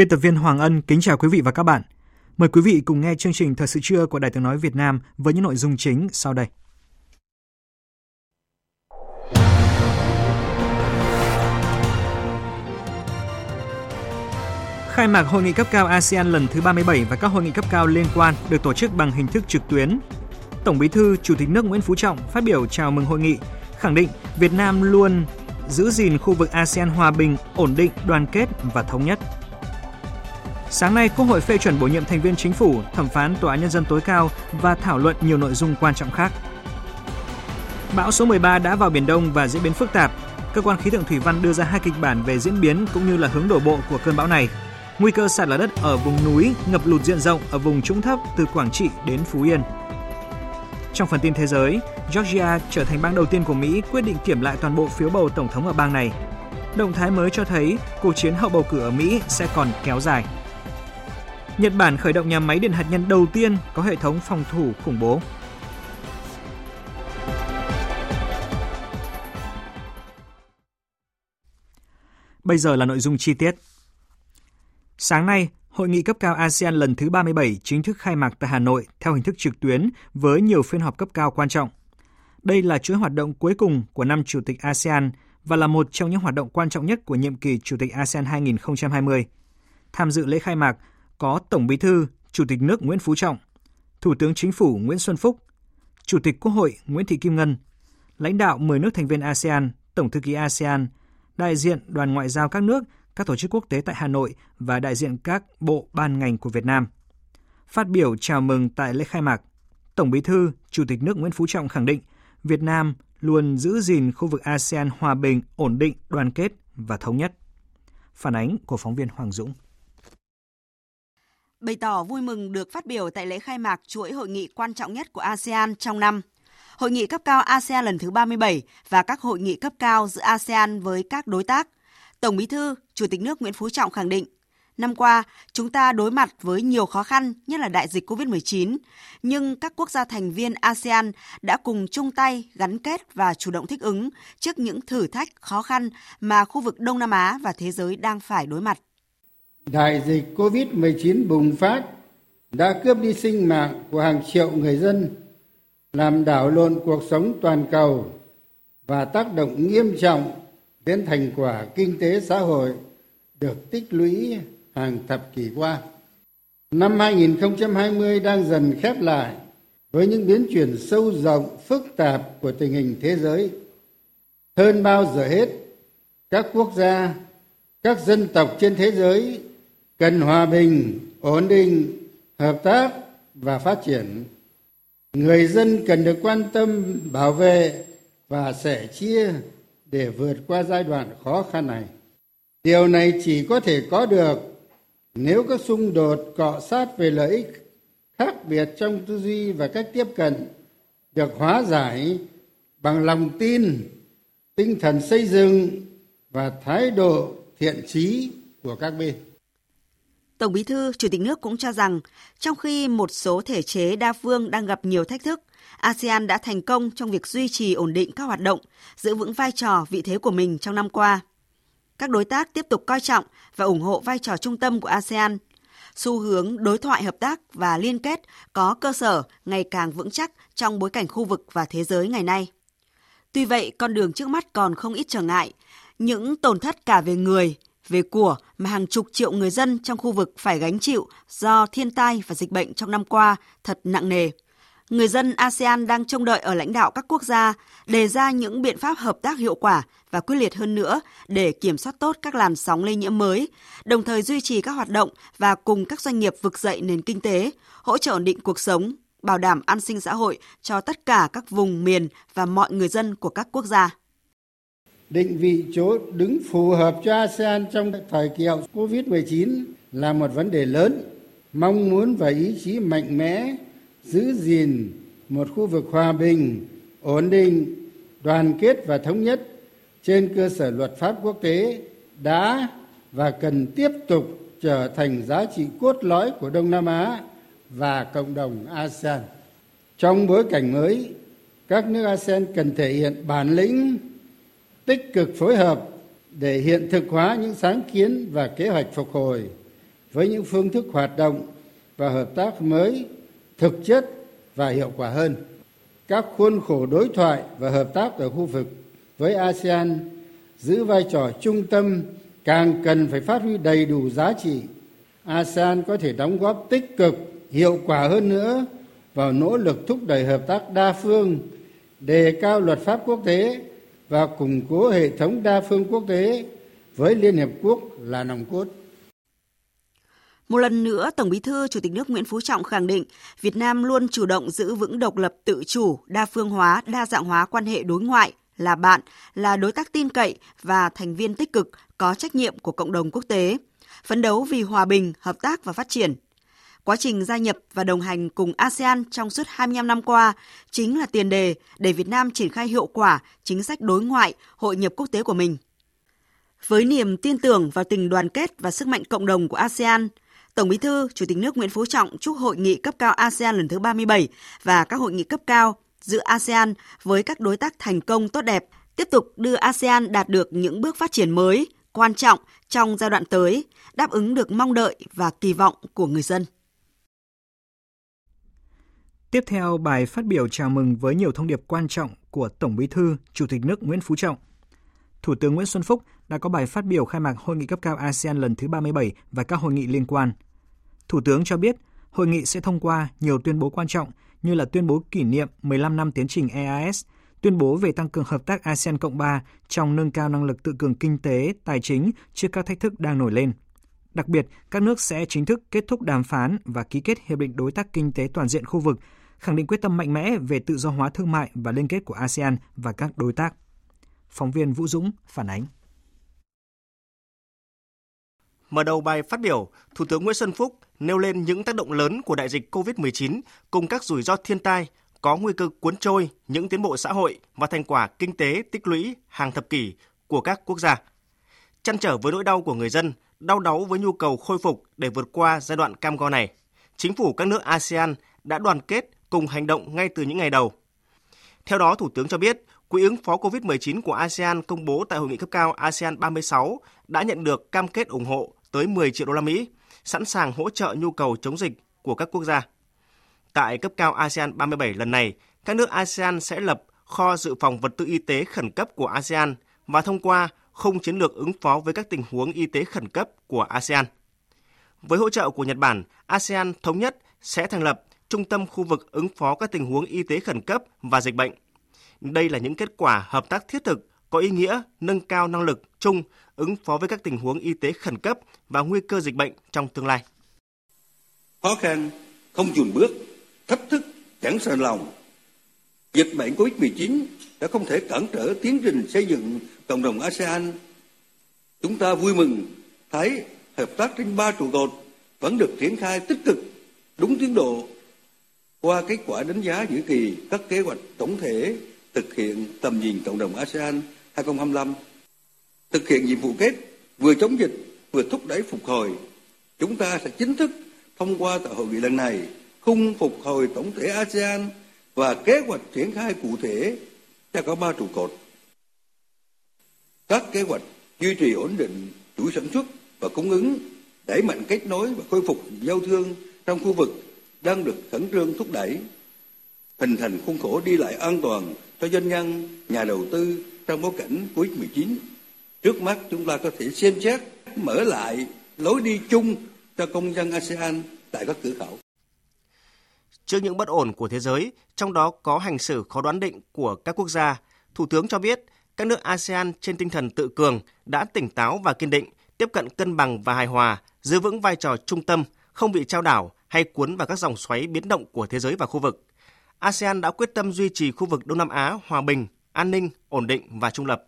Biên tập viên Hoàng Ân kính chào quý vị và các bạn. Mời quý vị cùng nghe chương trình Thời sự trưa của Đài tiếng nói Việt Nam với những nội dung chính sau đây. Khai mạc hội nghị cấp cao ASEAN lần thứ 37 và các hội nghị cấp cao liên quan được tổ chức bằng hình thức trực tuyến. Tổng Bí thư, Chủ tịch nước Nguyễn Phú Trọng phát biểu chào mừng hội nghị, khẳng định Việt Nam luôn giữ gìn khu vực ASEAN hòa bình, ổn định, đoàn kết và thống nhất. Sáng nay, Quốc hội phê chuẩn bổ nhiệm thành viên chính phủ, thẩm phán Tòa án Nhân dân tối cao và thảo luận nhiều nội dung quan trọng khác. Bão số 13 đã vào Biển Đông và diễn biến phức tạp. Cơ quan khí tượng thủy văn đưa ra hai kịch bản về diễn biến cũng như là hướng đổ bộ của cơn bão này. Nguy cơ sạt lở đất ở vùng núi, ngập lụt diện rộng ở vùng trũng thấp từ Quảng Trị đến Phú Yên. Trong phần tin thế giới, Georgia trở thành bang đầu tiên của Mỹ quyết định kiểm lại toàn bộ phiếu bầu tổng thống ở bang này. Động thái mới cho thấy cuộc chiến hậu bầu cử ở Mỹ sẽ còn kéo dài. Nhật Bản khởi động nhà máy điện hạt nhân đầu tiên có hệ thống phòng thủ khủng bố. Bây giờ là nội dung chi tiết. Sáng nay, Hội nghị cấp cao ASEAN lần thứ 37 chính thức khai mạc tại Hà Nội theo hình thức trực tuyến với nhiều phiên họp cấp cao quan trọng. Đây là chuỗi hoạt động cuối cùng của năm Chủ tịch ASEAN và là một trong những hoạt động quan trọng nhất của nhiệm kỳ Chủ tịch ASEAN 2020. Tham dự lễ khai mạc có Tổng Bí thư, Chủ tịch nước Nguyễn Phú Trọng, Thủ tướng Chính phủ Nguyễn Xuân Phúc, Chủ tịch Quốc hội Nguyễn Thị Kim Ngân, lãnh đạo 10 nước thành viên ASEAN, Tổng thư ký ASEAN, đại diện đoàn ngoại giao các nước, các tổ chức quốc tế tại Hà Nội và đại diện các bộ ban ngành của Việt Nam. Phát biểu chào mừng tại lễ khai mạc, Tổng Bí thư, Chủ tịch nước Nguyễn Phú Trọng khẳng định Việt Nam luôn giữ gìn khu vực ASEAN hòa bình, ổn định, đoàn kết và thống nhất. Phản ánh của phóng viên Hoàng Dũng bày tỏ vui mừng được phát biểu tại lễ khai mạc chuỗi hội nghị quan trọng nhất của ASEAN trong năm. Hội nghị cấp cao ASEAN lần thứ 37 và các hội nghị cấp cao giữa ASEAN với các đối tác. Tổng Bí thư, Chủ tịch nước Nguyễn Phú Trọng khẳng định, năm qua chúng ta đối mặt với nhiều khó khăn, nhất là đại dịch COVID-19, nhưng các quốc gia thành viên ASEAN đã cùng chung tay gắn kết và chủ động thích ứng trước những thử thách khó khăn mà khu vực Đông Nam Á và thế giới đang phải đối mặt đại dịch covid-19 bùng phát đã cướp đi sinh mạng của hàng triệu người dân làm đảo lộn cuộc sống toàn cầu và tác động nghiêm trọng đến thành quả kinh tế xã hội được tích lũy hàng thập kỷ qua. Năm 2020 đang dần khép lại với những biến chuyển sâu rộng, phức tạp của tình hình thế giới. Hơn bao giờ hết, các quốc gia, các dân tộc trên thế giới cần hòa bình, ổn định, hợp tác và phát triển. Người dân cần được quan tâm, bảo vệ và sẻ chia để vượt qua giai đoạn khó khăn này. Điều này chỉ có thể có được nếu các xung đột, cọ sát về lợi ích khác biệt trong tư duy và cách tiếp cận được hóa giải bằng lòng tin, tinh thần xây dựng và thái độ thiện trí của các bên. Tổng Bí thư, Chủ tịch nước cũng cho rằng, trong khi một số thể chế đa phương đang gặp nhiều thách thức, ASEAN đã thành công trong việc duy trì ổn định các hoạt động, giữ vững vai trò, vị thế của mình trong năm qua. Các đối tác tiếp tục coi trọng và ủng hộ vai trò trung tâm của ASEAN. Xu hướng đối thoại hợp tác và liên kết có cơ sở ngày càng vững chắc trong bối cảnh khu vực và thế giới ngày nay. Tuy vậy, con đường trước mắt còn không ít trở ngại, những tổn thất cả về người, về của mà hàng chục triệu người dân trong khu vực phải gánh chịu do thiên tai và dịch bệnh trong năm qua thật nặng nề. người dân ASEAN đang trông đợi ở lãnh đạo các quốc gia đề ra những biện pháp hợp tác hiệu quả và quyết liệt hơn nữa để kiểm soát tốt các làn sóng lây nhiễm mới, đồng thời duy trì các hoạt động và cùng các doanh nghiệp vực dậy nền kinh tế, hỗ trợ ổn định cuộc sống, bảo đảm an sinh xã hội cho tất cả các vùng miền và mọi người dân của các quốc gia. Định vị chỗ đứng phù hợp cho ASEAN trong thời kỳ hậu COVID-19 là một vấn đề lớn. Mong muốn và ý chí mạnh mẽ giữ gìn một khu vực hòa bình, ổn định, đoàn kết và thống nhất trên cơ sở luật pháp quốc tế đã và cần tiếp tục trở thành giá trị cốt lõi của Đông Nam Á và cộng đồng ASEAN. Trong bối cảnh mới, các nước ASEAN cần thể hiện bản lĩnh, tích cực phối hợp để hiện thực hóa những sáng kiến và kế hoạch phục hồi với những phương thức hoạt động và hợp tác mới thực chất và hiệu quả hơn. Các khuôn khổ đối thoại và hợp tác ở khu vực với asean giữ vai trò trung tâm càng cần phải phát huy đầy đủ giá trị. Asean có thể đóng góp tích cực, hiệu quả hơn nữa vào nỗ lực thúc đẩy hợp tác đa phương, đề cao luật pháp quốc tế và củng cố hệ thống đa phương quốc tế với liên hiệp quốc là nòng cốt một lần nữa, Tổng Bí thư Chủ tịch nước Nguyễn Phú Trọng khẳng định Việt Nam luôn chủ động giữ vững độc lập tự chủ, đa phương hóa, đa dạng hóa quan hệ đối ngoại, là bạn, là đối tác tin cậy và thành viên tích cực, có trách nhiệm của cộng đồng quốc tế, phấn đấu vì hòa bình, hợp tác và phát triển. Quá trình gia nhập và đồng hành cùng ASEAN trong suốt 25 năm qua chính là tiền đề để Việt Nam triển khai hiệu quả chính sách đối ngoại, hội nhập quốc tế của mình. Với niềm tin tưởng vào tình đoàn kết và sức mạnh cộng đồng của ASEAN, Tổng Bí thư, Chủ tịch nước Nguyễn Phú Trọng chúc hội nghị cấp cao ASEAN lần thứ 37 và các hội nghị cấp cao giữa ASEAN với các đối tác thành công tốt đẹp, tiếp tục đưa ASEAN đạt được những bước phát triển mới, quan trọng trong giai đoạn tới, đáp ứng được mong đợi và kỳ vọng của người dân. Tiếp theo bài phát biểu chào mừng với nhiều thông điệp quan trọng của Tổng Bí thư, Chủ tịch nước Nguyễn Phú Trọng. Thủ tướng Nguyễn Xuân Phúc đã có bài phát biểu khai mạc hội nghị cấp cao ASEAN lần thứ 37 và các hội nghị liên quan. Thủ tướng cho biết, hội nghị sẽ thông qua nhiều tuyên bố quan trọng như là tuyên bố kỷ niệm 15 năm tiến trình EAS, tuyên bố về tăng cường hợp tác ASEAN Cộng 3 trong nâng cao năng lực tự cường kinh tế, tài chính trước các thách thức đang nổi lên. Đặc biệt, các nước sẽ chính thức kết thúc đàm phán và ký kết Hiệp định Đối tác Kinh tế Toàn diện khu vực, khẳng định quyết tâm mạnh mẽ về tự do hóa thương mại và liên kết của ASEAN và các đối tác. Phóng viên Vũ Dũng phản ánh. Mở đầu bài phát biểu, Thủ tướng Nguyễn Xuân Phúc nêu lên những tác động lớn của đại dịch COVID-19 cùng các rủi ro thiên tai có nguy cơ cuốn trôi những tiến bộ xã hội và thành quả kinh tế tích lũy hàng thập kỷ của các quốc gia. Chăn trở với nỗi đau của người dân, đau đáu với nhu cầu khôi phục để vượt qua giai đoạn cam go này, chính phủ các nước ASEAN đã đoàn kết cùng hành động ngay từ những ngày đầu. Theo đó, Thủ tướng cho biết, Quỹ ứng phó COVID-19 của ASEAN công bố tại hội nghị cấp cao ASEAN 36 đã nhận được cam kết ủng hộ tới 10 triệu đô la Mỹ, sẵn sàng hỗ trợ nhu cầu chống dịch của các quốc gia. Tại cấp cao ASEAN 37 lần này, các nước ASEAN sẽ lập kho dự phòng vật tư y tế khẩn cấp của ASEAN và thông qua khung chiến lược ứng phó với các tình huống y tế khẩn cấp của ASEAN. Với hỗ trợ của Nhật Bản, ASEAN thống nhất sẽ thành lập Trung tâm khu vực ứng phó các tình huống y tế khẩn cấp và dịch bệnh. Đây là những kết quả hợp tác thiết thực có ý nghĩa nâng cao năng lực chung ứng phó với các tình huống y tế khẩn cấp và nguy cơ dịch bệnh trong tương lai. Khó khăn, không chùn bước, thách thức, chẳng sợ lòng. Dịch bệnh COVID-19 đã không thể cản trở tiến trình xây dựng cộng đồng ASEAN. Chúng ta vui mừng thấy hợp tác trên ba trụ cột vẫn được triển khai tích cực, đúng tiến độ. Qua kết quả đánh giá giữa kỳ, các kế hoạch tổng thể thực hiện tầm nhìn cộng đồng ASEAN 2025 thực hiện nhiệm vụ kép, vừa chống dịch, vừa thúc đẩy phục hồi. Chúng ta sẽ chính thức thông qua tại hội nghị lần này, khung phục hồi tổng thể asean và kế hoạch triển khai cụ thể cho có ba trụ cột. Các kế hoạch duy trì ổn định chuỗi sản xuất và cung ứng, đẩy mạnh kết nối và khôi phục giao thương trong khu vực đang được khẩn trương thúc đẩy hình thành khuôn khổ đi lại an toàn cho doanh nhân nhà đầu tư trong bối cảnh covid 19 Trước mắt chúng ta có thể xem xét mở lại lối đi chung cho công dân ASEAN tại các cửa khẩu. Trước những bất ổn của thế giới, trong đó có hành xử khó đoán định của các quốc gia, Thủ tướng cho biết các nước ASEAN trên tinh thần tự cường đã tỉnh táo và kiên định, tiếp cận cân bằng và hài hòa, giữ vững vai trò trung tâm, không bị trao đảo hay cuốn vào các dòng xoáy biến động của thế giới và khu vực. ASEAN đã quyết tâm duy trì khu vực Đông Nam Á hòa bình, an ninh, ổn định và trung lập.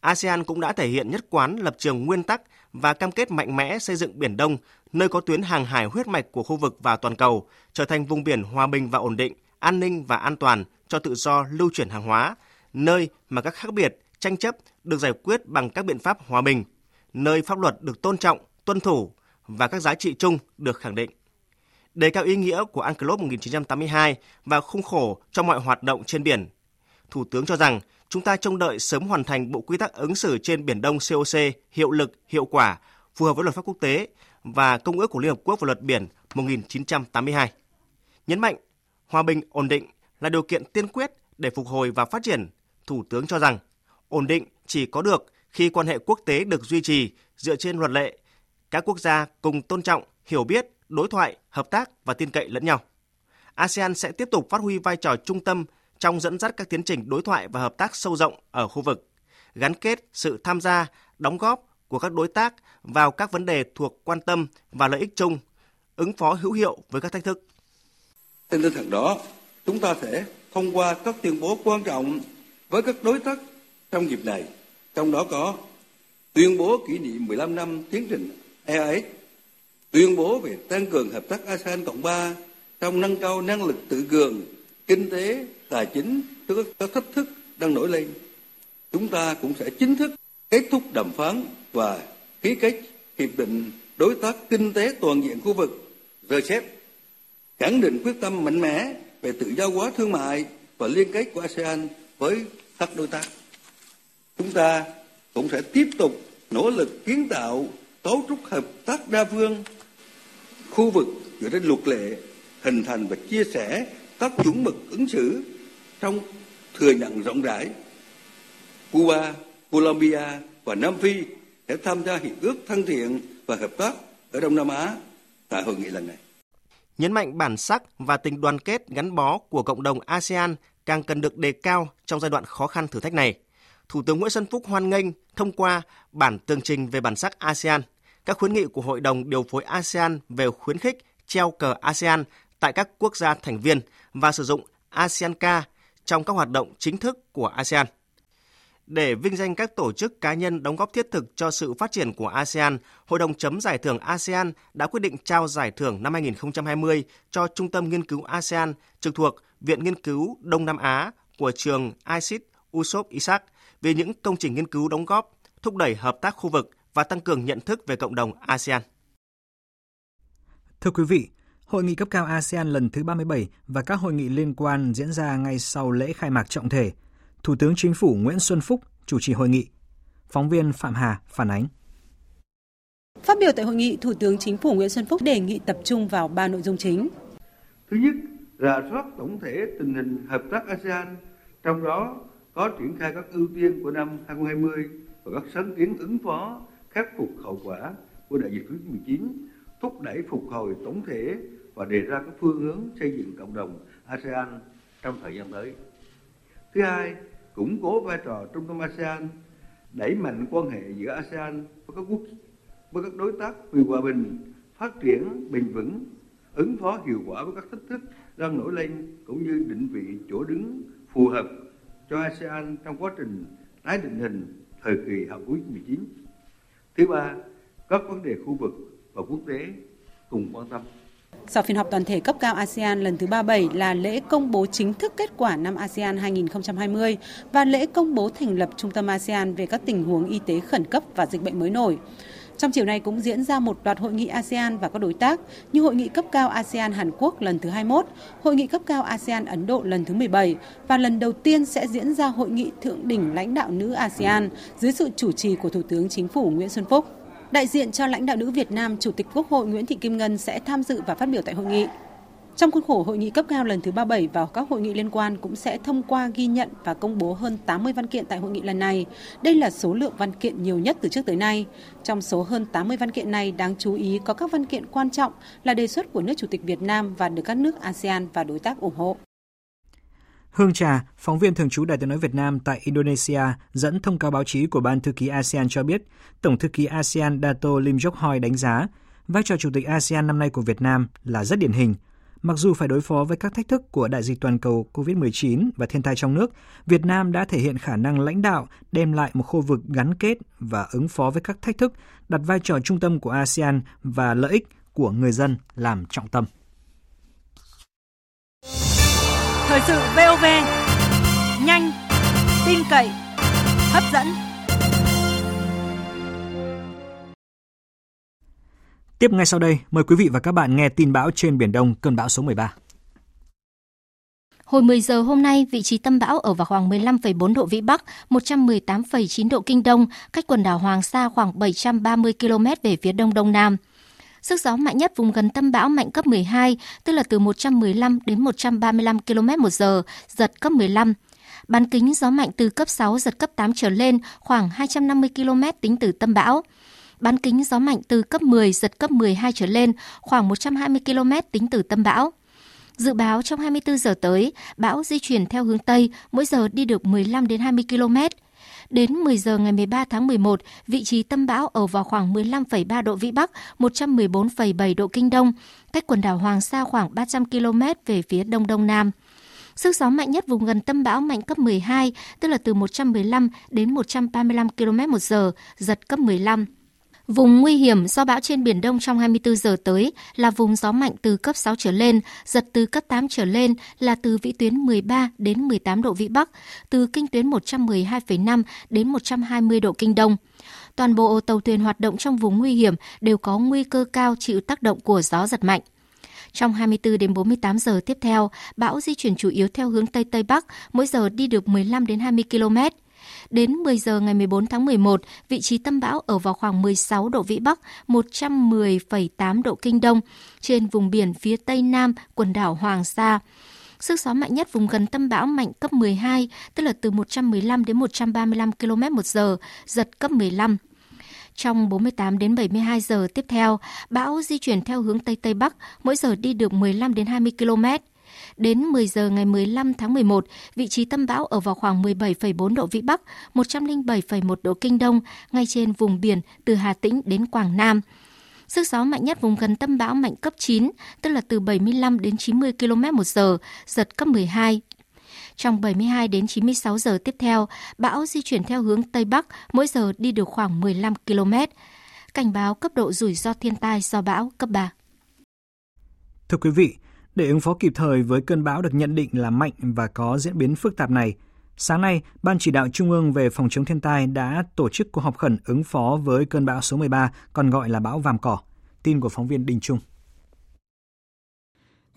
ASEAN cũng đã thể hiện nhất quán lập trường nguyên tắc và cam kết mạnh mẽ xây dựng Biển Đông, nơi có tuyến hàng hải huyết mạch của khu vực và toàn cầu, trở thành vùng biển hòa bình và ổn định, an ninh và an toàn cho tự do lưu chuyển hàng hóa, nơi mà các khác biệt, tranh chấp được giải quyết bằng các biện pháp hòa bình, nơi pháp luật được tôn trọng, tuân thủ và các giá trị chung được khẳng định. Đề cao ý nghĩa của UNCLOS 1982 và khung khổ cho mọi hoạt động trên biển, Thủ tướng cho rằng chúng ta trông đợi sớm hoàn thành bộ quy tắc ứng xử trên Biển Đông COC hiệu lực, hiệu quả, phù hợp với luật pháp quốc tế và Công ước của Liên Hợp Quốc về luật biển 1982. Nhấn mạnh, hòa bình ổn định là điều kiện tiên quyết để phục hồi và phát triển. Thủ tướng cho rằng, ổn định chỉ có được khi quan hệ quốc tế được duy trì dựa trên luật lệ, các quốc gia cùng tôn trọng, hiểu biết, đối thoại, hợp tác và tin cậy lẫn nhau. ASEAN sẽ tiếp tục phát huy vai trò trung tâm trong dẫn dắt các tiến trình đối thoại và hợp tác sâu rộng ở khu vực, gắn kết sự tham gia, đóng góp của các đối tác vào các vấn đề thuộc quan tâm và lợi ích chung, ứng phó hữu hiệu với các thách thức. Trên tinh thần đó, chúng ta sẽ thông qua các tuyên bố quan trọng với các đối tác trong dịp này, trong đó có tuyên bố kỷ niệm 15 năm tiến trình EAS, tuyên bố về tăng cường hợp tác ASEAN Cộng 3 trong nâng cao năng lực tự cường, kinh tế, tài chính trước các thách thức đang nổi lên, chúng ta cũng sẽ chính thức kết thúc đàm phán và ký kết hiệp định đối tác kinh tế toàn diện khu vực RCEP, khẳng định quyết tâm mạnh mẽ về tự do hóa thương mại và liên kết của ASEAN với các đối tác. Chúng ta cũng sẽ tiếp tục nỗ lực kiến tạo cấu trúc hợp tác đa phương khu vực dựa trên luật lệ hình thành và chia sẻ các chuẩn mực ứng xử trong thừa nhận rộng rãi. Cuba, Colombia và Nam Phi sẽ tham gia hiệp ước thân thiện và hợp tác ở Đông Nam Á tại hội nghị lần này. Nhấn mạnh bản sắc và tình đoàn kết gắn bó của cộng đồng ASEAN càng cần được đề cao trong giai đoạn khó khăn thử thách này. Thủ tướng Nguyễn Xuân Phúc hoan nghênh thông qua bản tường trình về bản sắc ASEAN, các khuyến nghị của Hội đồng điều phối ASEAN về khuyến khích treo cờ ASEAN tại các quốc gia thành viên và sử dụng ASEAN Ca trong các hoạt động chính thức của ASEAN. Để vinh danh các tổ chức cá nhân đóng góp thiết thực cho sự phát triển của ASEAN, Hội đồng chấm giải thưởng ASEAN đã quyết định trao giải thưởng năm 2020 cho Trung tâm Nghiên cứu ASEAN trực thuộc Viện Nghiên cứu Đông Nam Á của trường ISIT Usop Isaac về những công trình nghiên cứu đóng góp, thúc đẩy hợp tác khu vực và tăng cường nhận thức về cộng đồng ASEAN. Thưa quý vị, Hội nghị cấp cao ASEAN lần thứ 37 và các hội nghị liên quan diễn ra ngay sau lễ khai mạc trọng thể. Thủ tướng Chính phủ Nguyễn Xuân Phúc chủ trì hội nghị. Phóng viên Phạm Hà phản ánh. Phát biểu tại hội nghị, Thủ tướng Chính phủ Nguyễn Xuân Phúc đề nghị tập trung vào ba nội dung chính. Thứ nhất, rà soát tổng thể tình hình hợp tác ASEAN, trong đó có triển khai các ưu tiên của năm 2020 và các sáng kiến ứng phó, khắc phục hậu quả của đại dịch Covid-19, thúc đẩy phục hồi tổng thể và đề ra các phương hướng xây dựng cộng đồng ASEAN trong thời gian tới. Thứ hai, củng cố vai trò trung tâm ASEAN, đẩy mạnh quan hệ giữa ASEAN với các quốc với các đối tác vì hòa bình, phát triển bền vững, ứng phó hiệu quả với các thách thức đang nổi lên cũng như định vị chỗ đứng phù hợp cho ASEAN trong quá trình tái định hình thời kỳ hậu Covid-19. Thứ ba, các vấn đề khu vực và quốc tế cùng quan tâm. Sau phiên họp toàn thể cấp cao ASEAN lần thứ 37 là lễ công bố chính thức kết quả năm ASEAN 2020 và lễ công bố thành lập Trung tâm ASEAN về các tình huống y tế khẩn cấp và dịch bệnh mới nổi. Trong chiều nay cũng diễn ra một loạt hội nghị ASEAN và các đối tác như hội nghị cấp cao ASEAN Hàn Quốc lần thứ 21, hội nghị cấp cao ASEAN Ấn Độ lần thứ 17 và lần đầu tiên sẽ diễn ra hội nghị thượng đỉnh lãnh đạo nữ ASEAN dưới sự chủ trì của Thủ tướng Chính phủ Nguyễn Xuân Phúc. Đại diện cho lãnh đạo nữ Việt Nam, Chủ tịch Quốc hội Nguyễn Thị Kim Ngân sẽ tham dự và phát biểu tại hội nghị. Trong khuôn khổ hội nghị cấp cao lần thứ 37 và các hội nghị liên quan cũng sẽ thông qua ghi nhận và công bố hơn 80 văn kiện tại hội nghị lần này. Đây là số lượng văn kiện nhiều nhất từ trước tới nay. Trong số hơn 80 văn kiện này đáng chú ý có các văn kiện quan trọng là đề xuất của nước Chủ tịch Việt Nam và được các nước ASEAN và đối tác ủng hộ. Hương Trà, phóng viên thường trú Đài tiếng nói Việt Nam tại Indonesia, dẫn thông cáo báo chí của Ban thư ký ASEAN cho biết, Tổng thư ký ASEAN Dato Lim Jok Hoi đánh giá vai trò chủ tịch ASEAN năm nay của Việt Nam là rất điển hình. Mặc dù phải đối phó với các thách thức của đại dịch toàn cầu COVID-19 và thiên tai trong nước, Việt Nam đã thể hiện khả năng lãnh đạo, đem lại một khu vực gắn kết và ứng phó với các thách thức, đặt vai trò trung tâm của ASEAN và lợi ích của người dân làm trọng tâm. Thời sự VOV, nhanh, tin cậy, hấp dẫn. Tiếp ngay sau đây, mời quý vị và các bạn nghe tin bão trên Biển Đông, cơn bão số 13. Hồi 10 giờ hôm nay, vị trí tâm bão ở vào khoảng 15,4 độ Vĩ Bắc, 118,9 độ Kinh Đông, cách quần đảo Hoàng Sa khoảng 730 km về phía đông đông nam. Sức gió mạnh nhất vùng gần tâm bão mạnh cấp 12, tức là từ 115 đến 135 km một giờ, giật cấp 15. Bán kính gió mạnh từ cấp 6 giật cấp 8 trở lên, khoảng 250 km tính từ tâm bão. Bán kính gió mạnh từ cấp 10 giật cấp 12 trở lên, khoảng 120 km tính từ tâm bão. Dự báo trong 24 giờ tới, bão di chuyển theo hướng Tây, mỗi giờ đi được 15 đến 20 km. Đến 10 giờ ngày 13 tháng 11, vị trí tâm bão ở vào khoảng 15,3 độ Vĩ Bắc, 114,7 độ Kinh Đông, cách quần đảo Hoàng Sa khoảng 300 km về phía Đông Đông Nam. Sức gió mạnh nhất vùng gần tâm bão mạnh cấp 12, tức là từ 115 đến 135 km một giờ, giật cấp 15. Vùng nguy hiểm do bão trên Biển Đông trong 24 giờ tới là vùng gió mạnh từ cấp 6 trở lên, giật từ cấp 8 trở lên là từ vĩ tuyến 13 đến 18 độ Vĩ Bắc, từ kinh tuyến 112,5 đến 120 độ Kinh Đông. Toàn bộ tàu thuyền hoạt động trong vùng nguy hiểm đều có nguy cơ cao chịu tác động của gió giật mạnh. Trong 24 đến 48 giờ tiếp theo, bão di chuyển chủ yếu theo hướng Tây Tây Bắc, mỗi giờ đi được 15 đến 20 km. Đến 10 giờ ngày 14 tháng 11, vị trí tâm bão ở vào khoảng 16 độ Vĩ Bắc, 110,8 độ Kinh Đông, trên vùng biển phía Tây Nam quần đảo Hoàng Sa. Sức gió mạnh nhất vùng gần tâm bão mạnh cấp 12, tức là từ 115 đến 135 km một giờ, giật cấp 15. Trong 48 đến 72 giờ tiếp theo, bão di chuyển theo hướng Tây Tây Bắc, mỗi giờ đi được 15 đến 20 km. Đến 10 giờ ngày 15 tháng 11, vị trí tâm bão ở vào khoảng 17,4 độ Vĩ Bắc, 107,1 độ Kinh Đông, ngay trên vùng biển từ Hà Tĩnh đến Quảng Nam. Sức gió mạnh nhất vùng gần tâm bão mạnh cấp 9, tức là từ 75 đến 90 km một giờ, giật cấp 12. Trong 72 đến 96 giờ tiếp theo, bão di chuyển theo hướng Tây Bắc, mỗi giờ đi được khoảng 15 km. Cảnh báo cấp độ rủi ro thiên tai do bão cấp 3. Thưa quý vị, để ứng phó kịp thời với cơn bão được nhận định là mạnh và có diễn biến phức tạp này, sáng nay, Ban chỉ đạo Trung ương về phòng chống thiên tai đã tổ chức cuộc họp khẩn ứng phó với cơn bão số 13, còn gọi là bão vàm cỏ. Tin của phóng viên Đình Trung.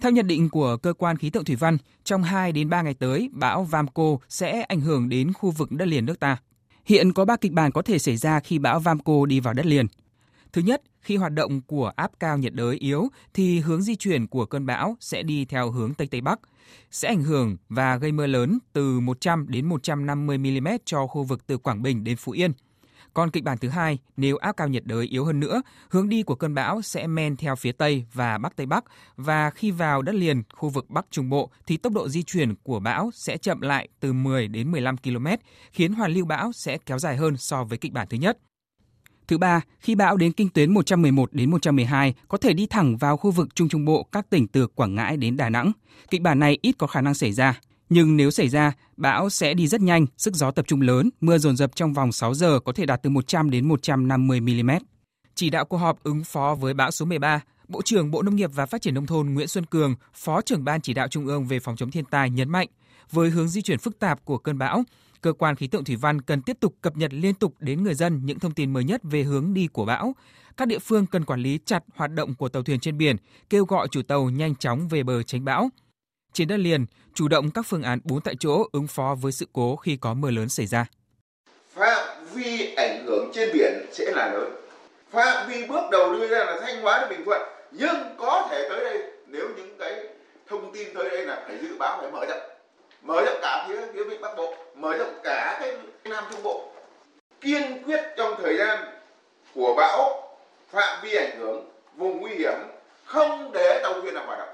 Theo nhận định của cơ quan khí tượng thủy văn, trong 2 đến 3 ngày tới, bão Vamco sẽ ảnh hưởng đến khu vực đất liền nước ta. Hiện có 3 kịch bản có thể xảy ra khi bão Vamco đi vào đất liền. Thứ nhất, khi hoạt động của áp cao nhiệt đới yếu thì hướng di chuyển của cơn bão sẽ đi theo hướng Tây Tây Bắc, sẽ ảnh hưởng và gây mưa lớn từ 100 đến 150 mm cho khu vực từ Quảng Bình đến Phú Yên. Còn kịch bản thứ hai, nếu áp cao nhiệt đới yếu hơn nữa, hướng đi của cơn bão sẽ men theo phía Tây và Bắc Tây Bắc và khi vào đất liền khu vực Bắc Trung Bộ thì tốc độ di chuyển của bão sẽ chậm lại từ 10 đến 15 km, khiến hoàn lưu bão sẽ kéo dài hơn so với kịch bản thứ nhất. Thứ ba, khi bão đến kinh tuyến 111 đến 112 có thể đi thẳng vào khu vực Trung Trung Bộ các tỉnh từ Quảng Ngãi đến Đà Nẵng. Kịch bản này ít có khả năng xảy ra. Nhưng nếu xảy ra, bão sẽ đi rất nhanh, sức gió tập trung lớn, mưa dồn dập trong vòng 6 giờ có thể đạt từ 100 đến 150 mm. Chỉ đạo cuộc họp ứng phó với bão số 13, Bộ trưởng Bộ Nông nghiệp và Phát triển Nông thôn Nguyễn Xuân Cường, Phó trưởng Ban Chỉ đạo Trung ương về phòng chống thiên tai nhấn mạnh, với hướng di chuyển phức tạp của cơn bão, cơ quan khí tượng thủy văn cần tiếp tục cập nhật liên tục đến người dân những thông tin mới nhất về hướng đi của bão. Các địa phương cần quản lý chặt hoạt động của tàu thuyền trên biển, kêu gọi chủ tàu nhanh chóng về bờ tránh bão. Trên đất liền, chủ động các phương án bốn tại chỗ ứng phó với sự cố khi có mưa lớn xảy ra. Phạm vi ảnh hưởng trên biển sẽ là lớn. Phạm vi bước đầu đưa ra là Thanh Hóa đến Bình Thuận, nhưng có thể tới đây nếu những cái thông tin tới đây là phải dự báo phải mở rộng mở rộng cả phía phía vịnh bắc bộ mở rộng cả cái nam trung bộ. Kiên quyết trong thời gian của bão phạm vi ảnh hưởng vùng nguy hiểm không để tàu thuyền nào hoạt động.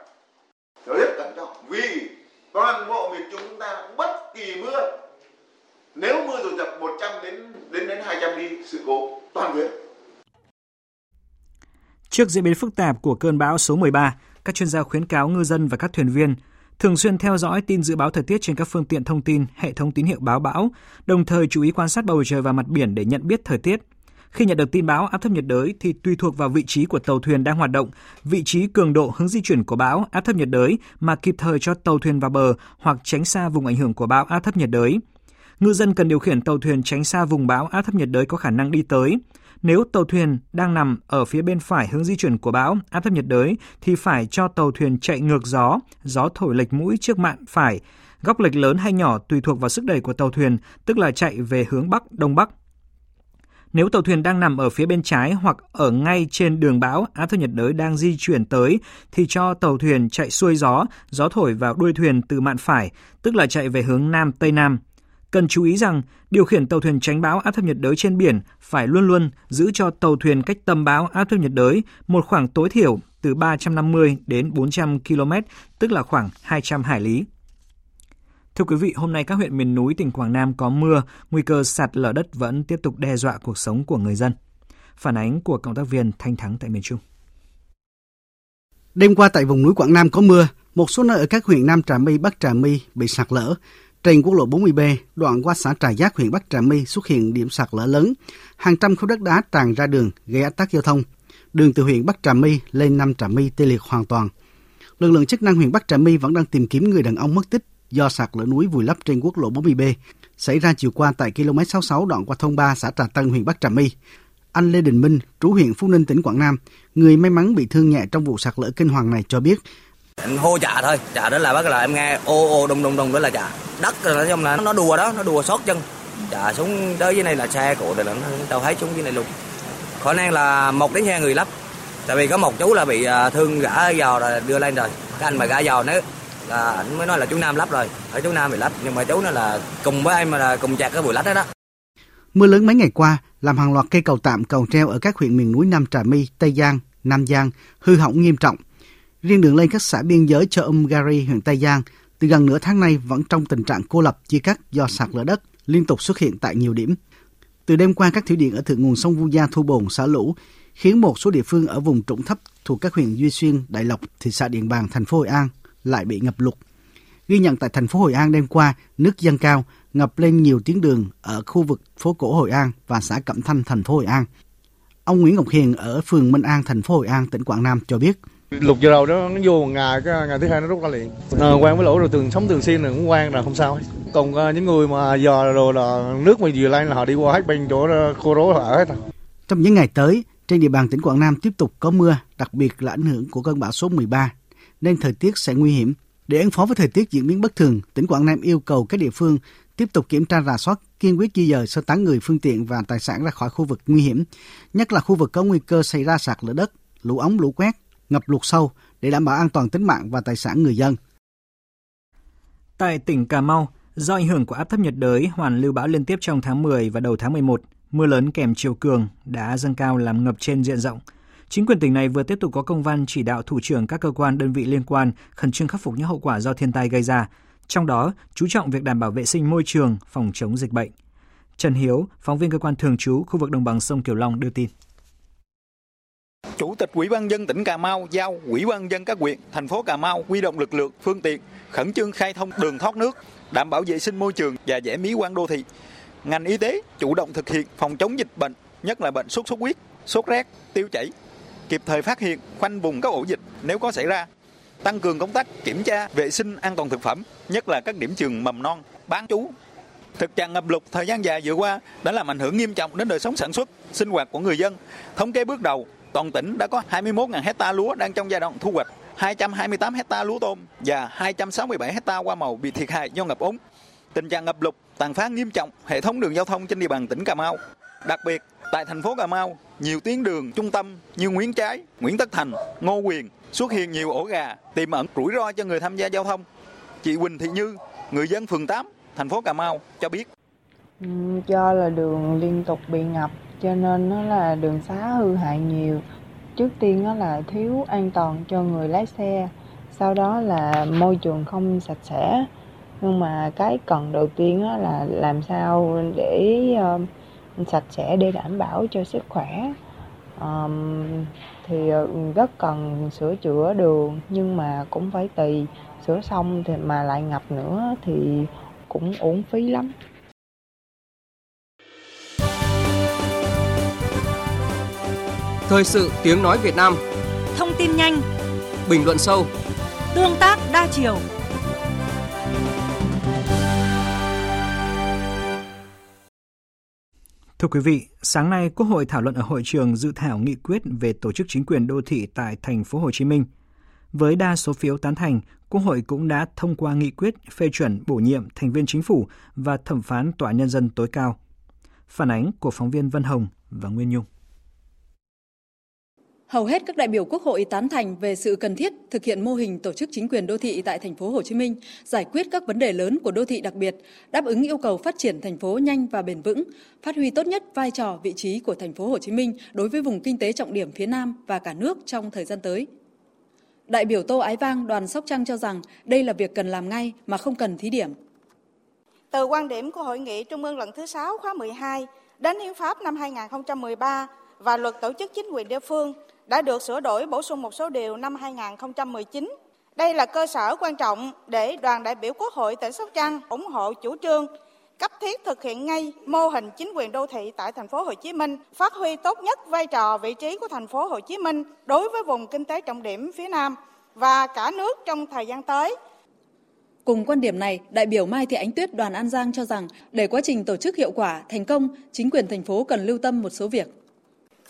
Rất cẩn trọng vì toàn bộ miền trung chúng ta bất kỳ mưa nếu mưa dồn dập 100 đến đến đến 200 đi sự cố toàn huyện Trước diễn biến phức tạp của cơn bão số 13, các chuyên gia khuyến cáo ngư dân và các thuyền viên thường xuyên theo dõi tin dự báo thời tiết trên các phương tiện thông tin, hệ thống tín hiệu báo bão, đồng thời chú ý quan sát bầu trời và mặt biển để nhận biết thời tiết. Khi nhận được tin báo áp thấp nhiệt đới thì tùy thuộc vào vị trí của tàu thuyền đang hoạt động, vị trí cường độ hướng di chuyển của bão áp thấp nhiệt đới mà kịp thời cho tàu thuyền vào bờ hoặc tránh xa vùng ảnh hưởng của bão áp thấp nhiệt đới. Ngư dân cần điều khiển tàu thuyền tránh xa vùng bão áp thấp nhiệt đới có khả năng đi tới. Nếu tàu thuyền đang nằm ở phía bên phải hướng di chuyển của bão áp thấp nhiệt đới thì phải cho tàu thuyền chạy ngược gió, gió thổi lệch mũi trước mạn phải, góc lệch lớn hay nhỏ tùy thuộc vào sức đẩy của tàu thuyền, tức là chạy về hướng bắc đông bắc. Nếu tàu thuyền đang nằm ở phía bên trái hoặc ở ngay trên đường bão áp thấp nhiệt đới đang di chuyển tới thì cho tàu thuyền chạy xuôi gió, gió thổi vào đuôi thuyền từ mạn phải, tức là chạy về hướng nam tây nam. Cần chú ý rằng, điều khiển tàu thuyền tránh bão áp thấp nhiệt đới trên biển phải luôn luôn giữ cho tàu thuyền cách tâm bão áp thấp nhiệt đới một khoảng tối thiểu từ 350 đến 400 km, tức là khoảng 200 hải lý. Thưa quý vị, hôm nay các huyện miền núi tỉnh Quảng Nam có mưa, nguy cơ sạt lở đất vẫn tiếp tục đe dọa cuộc sống của người dân. Phản ánh của cộng tác viên Thanh Thắng tại miền Trung. Đêm qua tại vùng núi Quảng Nam có mưa, một số nơi ở các huyện Nam Trà My, Bắc Trà My bị sạt lở. Trên quốc lộ 40B, đoạn qua xã Trà Giác, huyện Bắc Trà My xuất hiện điểm sạt lở lớn. Hàng trăm khối đất đá tràn ra đường, gây ách tắc giao thông. Đường từ huyện Bắc Trà My lên Nam Trà My tê liệt hoàn toàn. Lực lượng chức năng huyện Bắc Trà My vẫn đang tìm kiếm người đàn ông mất tích do sạt lở núi vùi lấp trên quốc lộ 40B xảy ra chiều qua tại km 66 đoạn qua thôn 3 xã Trà Tân huyện Bắc Trà My. Anh Lê Đình Minh, trú huyện Phú Ninh tỉnh Quảng Nam, người may mắn bị thương nhẹ trong vụ sạt lở kinh hoàng này cho biết anh hô chà thôi chà đó là bắt là em nghe ô ô đông đông đông đó là chà đất là nói chung là nó đùa đó nó đùa sót chân. Chà xuống tới dưới này là xe cộ rồi là nó tao thấy xuống dưới này luôn. Khả năng là một đến hai người lắp. Tại vì có một chú là bị à, thương gã giò rồi đưa lên rồi. Cái anh mà gã giò nữa là anh mới nói là chú Nam lắp rồi. Ở chú Nam bị lắp nhưng mà chú nó là cùng với em mà là cùng chặt cái buổi lắp đó đó. Mưa lớn mấy ngày qua làm hàng loạt cây cầu tạm cầu treo ở các huyện miền núi Nam Trà My, Tây Giang, Nam Giang hư hỏng nghiêm trọng. Riêng đường lên các xã biên giới chợ Âm Gari, huyện Tây Giang từ gần nửa tháng nay vẫn trong tình trạng cô lập chia cắt do sạt lở đất liên tục xuất hiện tại nhiều điểm. Từ đêm qua các thủy điện ở thượng nguồn sông Vu Gia thu bồn xả lũ khiến một số địa phương ở vùng trũng thấp thuộc các huyện Duy Xuyên, Đại Lộc, thị xã Điện Bàn, thành phố Hội An lại bị ngập lụt. Ghi nhận tại thành phố Hội An đêm qua, nước dâng cao, ngập lên nhiều tuyến đường ở khu vực phố cổ Hội An và xã Cẩm Thanh, thành phố Hội An. Ông Nguyễn Ngọc Hiền ở phường Minh An, thành phố Hội An, tỉnh Quảng Nam cho biết. Lục giờ đầu đó nó vô một ngày, cái ngày thứ hai nó rút ra liền. Ờ, à, quen với lỗ rồi thường sống thường xuyên rồi cũng quen là không sao. Còn uh, những người mà giờ rồi là nước mà vừa lên là họ đi qua hết bên chỗ ờ, cô rố họ hết. rồi. Trong những ngày tới, trên địa bàn tỉnh Quảng Nam tiếp tục có mưa, đặc biệt là ảnh hưởng của cơn bão số 13, nên thời tiết sẽ nguy hiểm. Để ứng phó với thời tiết diễn biến bất thường, tỉnh Quảng Nam yêu cầu các địa phương tiếp tục kiểm tra rà soát, kiên quyết di dời sơ tán người, phương tiện và tài sản ra khỏi khu vực nguy hiểm, nhất là khu vực có nguy cơ xảy ra sạt lở đất, lũ ống, lũ quét, ngập lụt sâu để đảm bảo an toàn tính mạng và tài sản người dân. Tại tỉnh Cà Mau, do ảnh hưởng của áp thấp nhiệt đới hoàn lưu bão liên tiếp trong tháng 10 và đầu tháng 11, mưa lớn kèm chiều cường đã dâng cao làm ngập trên diện rộng. Chính quyền tỉnh này vừa tiếp tục có công văn chỉ đạo thủ trưởng các cơ quan đơn vị liên quan khẩn trương khắc phục những hậu quả do thiên tai gây ra, trong đó chú trọng việc đảm bảo vệ sinh môi trường, phòng chống dịch bệnh. Trần Hiếu, phóng viên cơ quan thường trú khu vực đồng bằng sông Kiều Long đưa tin. Chủ tịch Ủy ban dân tỉnh Cà Mau giao Ủy ban dân các huyện, thành phố Cà Mau huy động lực lượng, phương tiện khẩn trương khai thông đường thoát nước, đảm bảo vệ sinh môi trường và giảm mỹ quan đô thị. Ngành y tế chủ động thực hiện phòng chống dịch bệnh, nhất là bệnh sốt xuất huyết, sốt rét, tiêu chảy, kịp thời phát hiện, khoanh vùng các ổ dịch nếu có xảy ra, tăng cường công tác kiểm tra vệ sinh an toàn thực phẩm, nhất là các điểm trường mầm non, bán trú. Thực trạng ngập lụt thời gian dài vừa qua đã làm ảnh hưởng nghiêm trọng đến đời sống sản xuất, sinh hoạt của người dân. Thống kê bước đầu, toàn tỉnh đã có 21.000 hecta lúa đang trong giai đoạn thu hoạch, 228 hecta lúa tôm và 267 hecta hoa màu bị thiệt hại do ngập úng. Tình trạng ngập lụt tàn phá nghiêm trọng hệ thống đường giao thông trên địa bàn tỉnh Cà Mau. Đặc biệt, Tại thành phố Cà Mau, nhiều tuyến đường trung tâm như Nguyễn Trái, Nguyễn Tất Thành, Ngô Quyền xuất hiện nhiều ổ gà tiềm ẩn rủi ro cho người tham gia giao thông. Chị Quỳnh Thị Như, người dân phường 8, thành phố Cà Mau cho biết. Ừ, do là đường liên tục bị ngập cho nên nó là đường xá hư hại nhiều. Trước tiên nó là thiếu an toàn cho người lái xe, sau đó là môi trường không sạch sẽ. Nhưng mà cái cần đầu tiên đó là làm sao để uh, sạch sẽ để đảm bảo cho sức khỏe. Um, thì ờ, rất cần sửa chữa đường nhưng mà cũng phải tùy sửa xong thì mà lại ngập nữa thì cũng uổng phí lắm. Thời sự tiếng nói Việt Nam Thông tin nhanh Bình luận sâu Tương tác đa chiều Thưa quý vị, sáng nay Quốc hội thảo luận ở hội trường dự thảo nghị quyết về tổ chức chính quyền đô thị tại thành phố Hồ Chí Minh. Với đa số phiếu tán thành, Quốc hội cũng đã thông qua nghị quyết phê chuẩn bổ nhiệm thành viên chính phủ và thẩm phán tòa nhân dân tối cao. Phản ánh của phóng viên Vân Hồng và Nguyên Nhung. Hầu hết các đại biểu Quốc hội tán thành về sự cần thiết thực hiện mô hình tổ chức chính quyền đô thị tại thành phố Hồ Chí Minh, giải quyết các vấn đề lớn của đô thị đặc biệt, đáp ứng yêu cầu phát triển thành phố nhanh và bền vững, phát huy tốt nhất vai trò vị trí của thành phố Hồ Chí Minh đối với vùng kinh tế trọng điểm phía Nam và cả nước trong thời gian tới. Đại biểu Tô Ái Vang đoàn Sóc Trăng cho rằng đây là việc cần làm ngay mà không cần thí điểm. Từ quan điểm của Hội nghị Trung ương lần thứ 6 khóa 12 đến Hiến pháp năm 2013 và luật tổ chức chính quyền địa phương đã được sửa đổi bổ sung một số điều năm 2019. Đây là cơ sở quan trọng để đoàn đại biểu Quốc hội tỉnh Sóc Trăng ủng hộ chủ trương cấp thiết thực hiện ngay mô hình chính quyền đô thị tại thành phố Hồ Chí Minh, phát huy tốt nhất vai trò vị trí của thành phố Hồ Chí Minh đối với vùng kinh tế trọng điểm phía Nam và cả nước trong thời gian tới. Cùng quan điểm này, đại biểu Mai Thị Ánh Tuyết đoàn An Giang cho rằng để quá trình tổ chức hiệu quả, thành công, chính quyền thành phố cần lưu tâm một số việc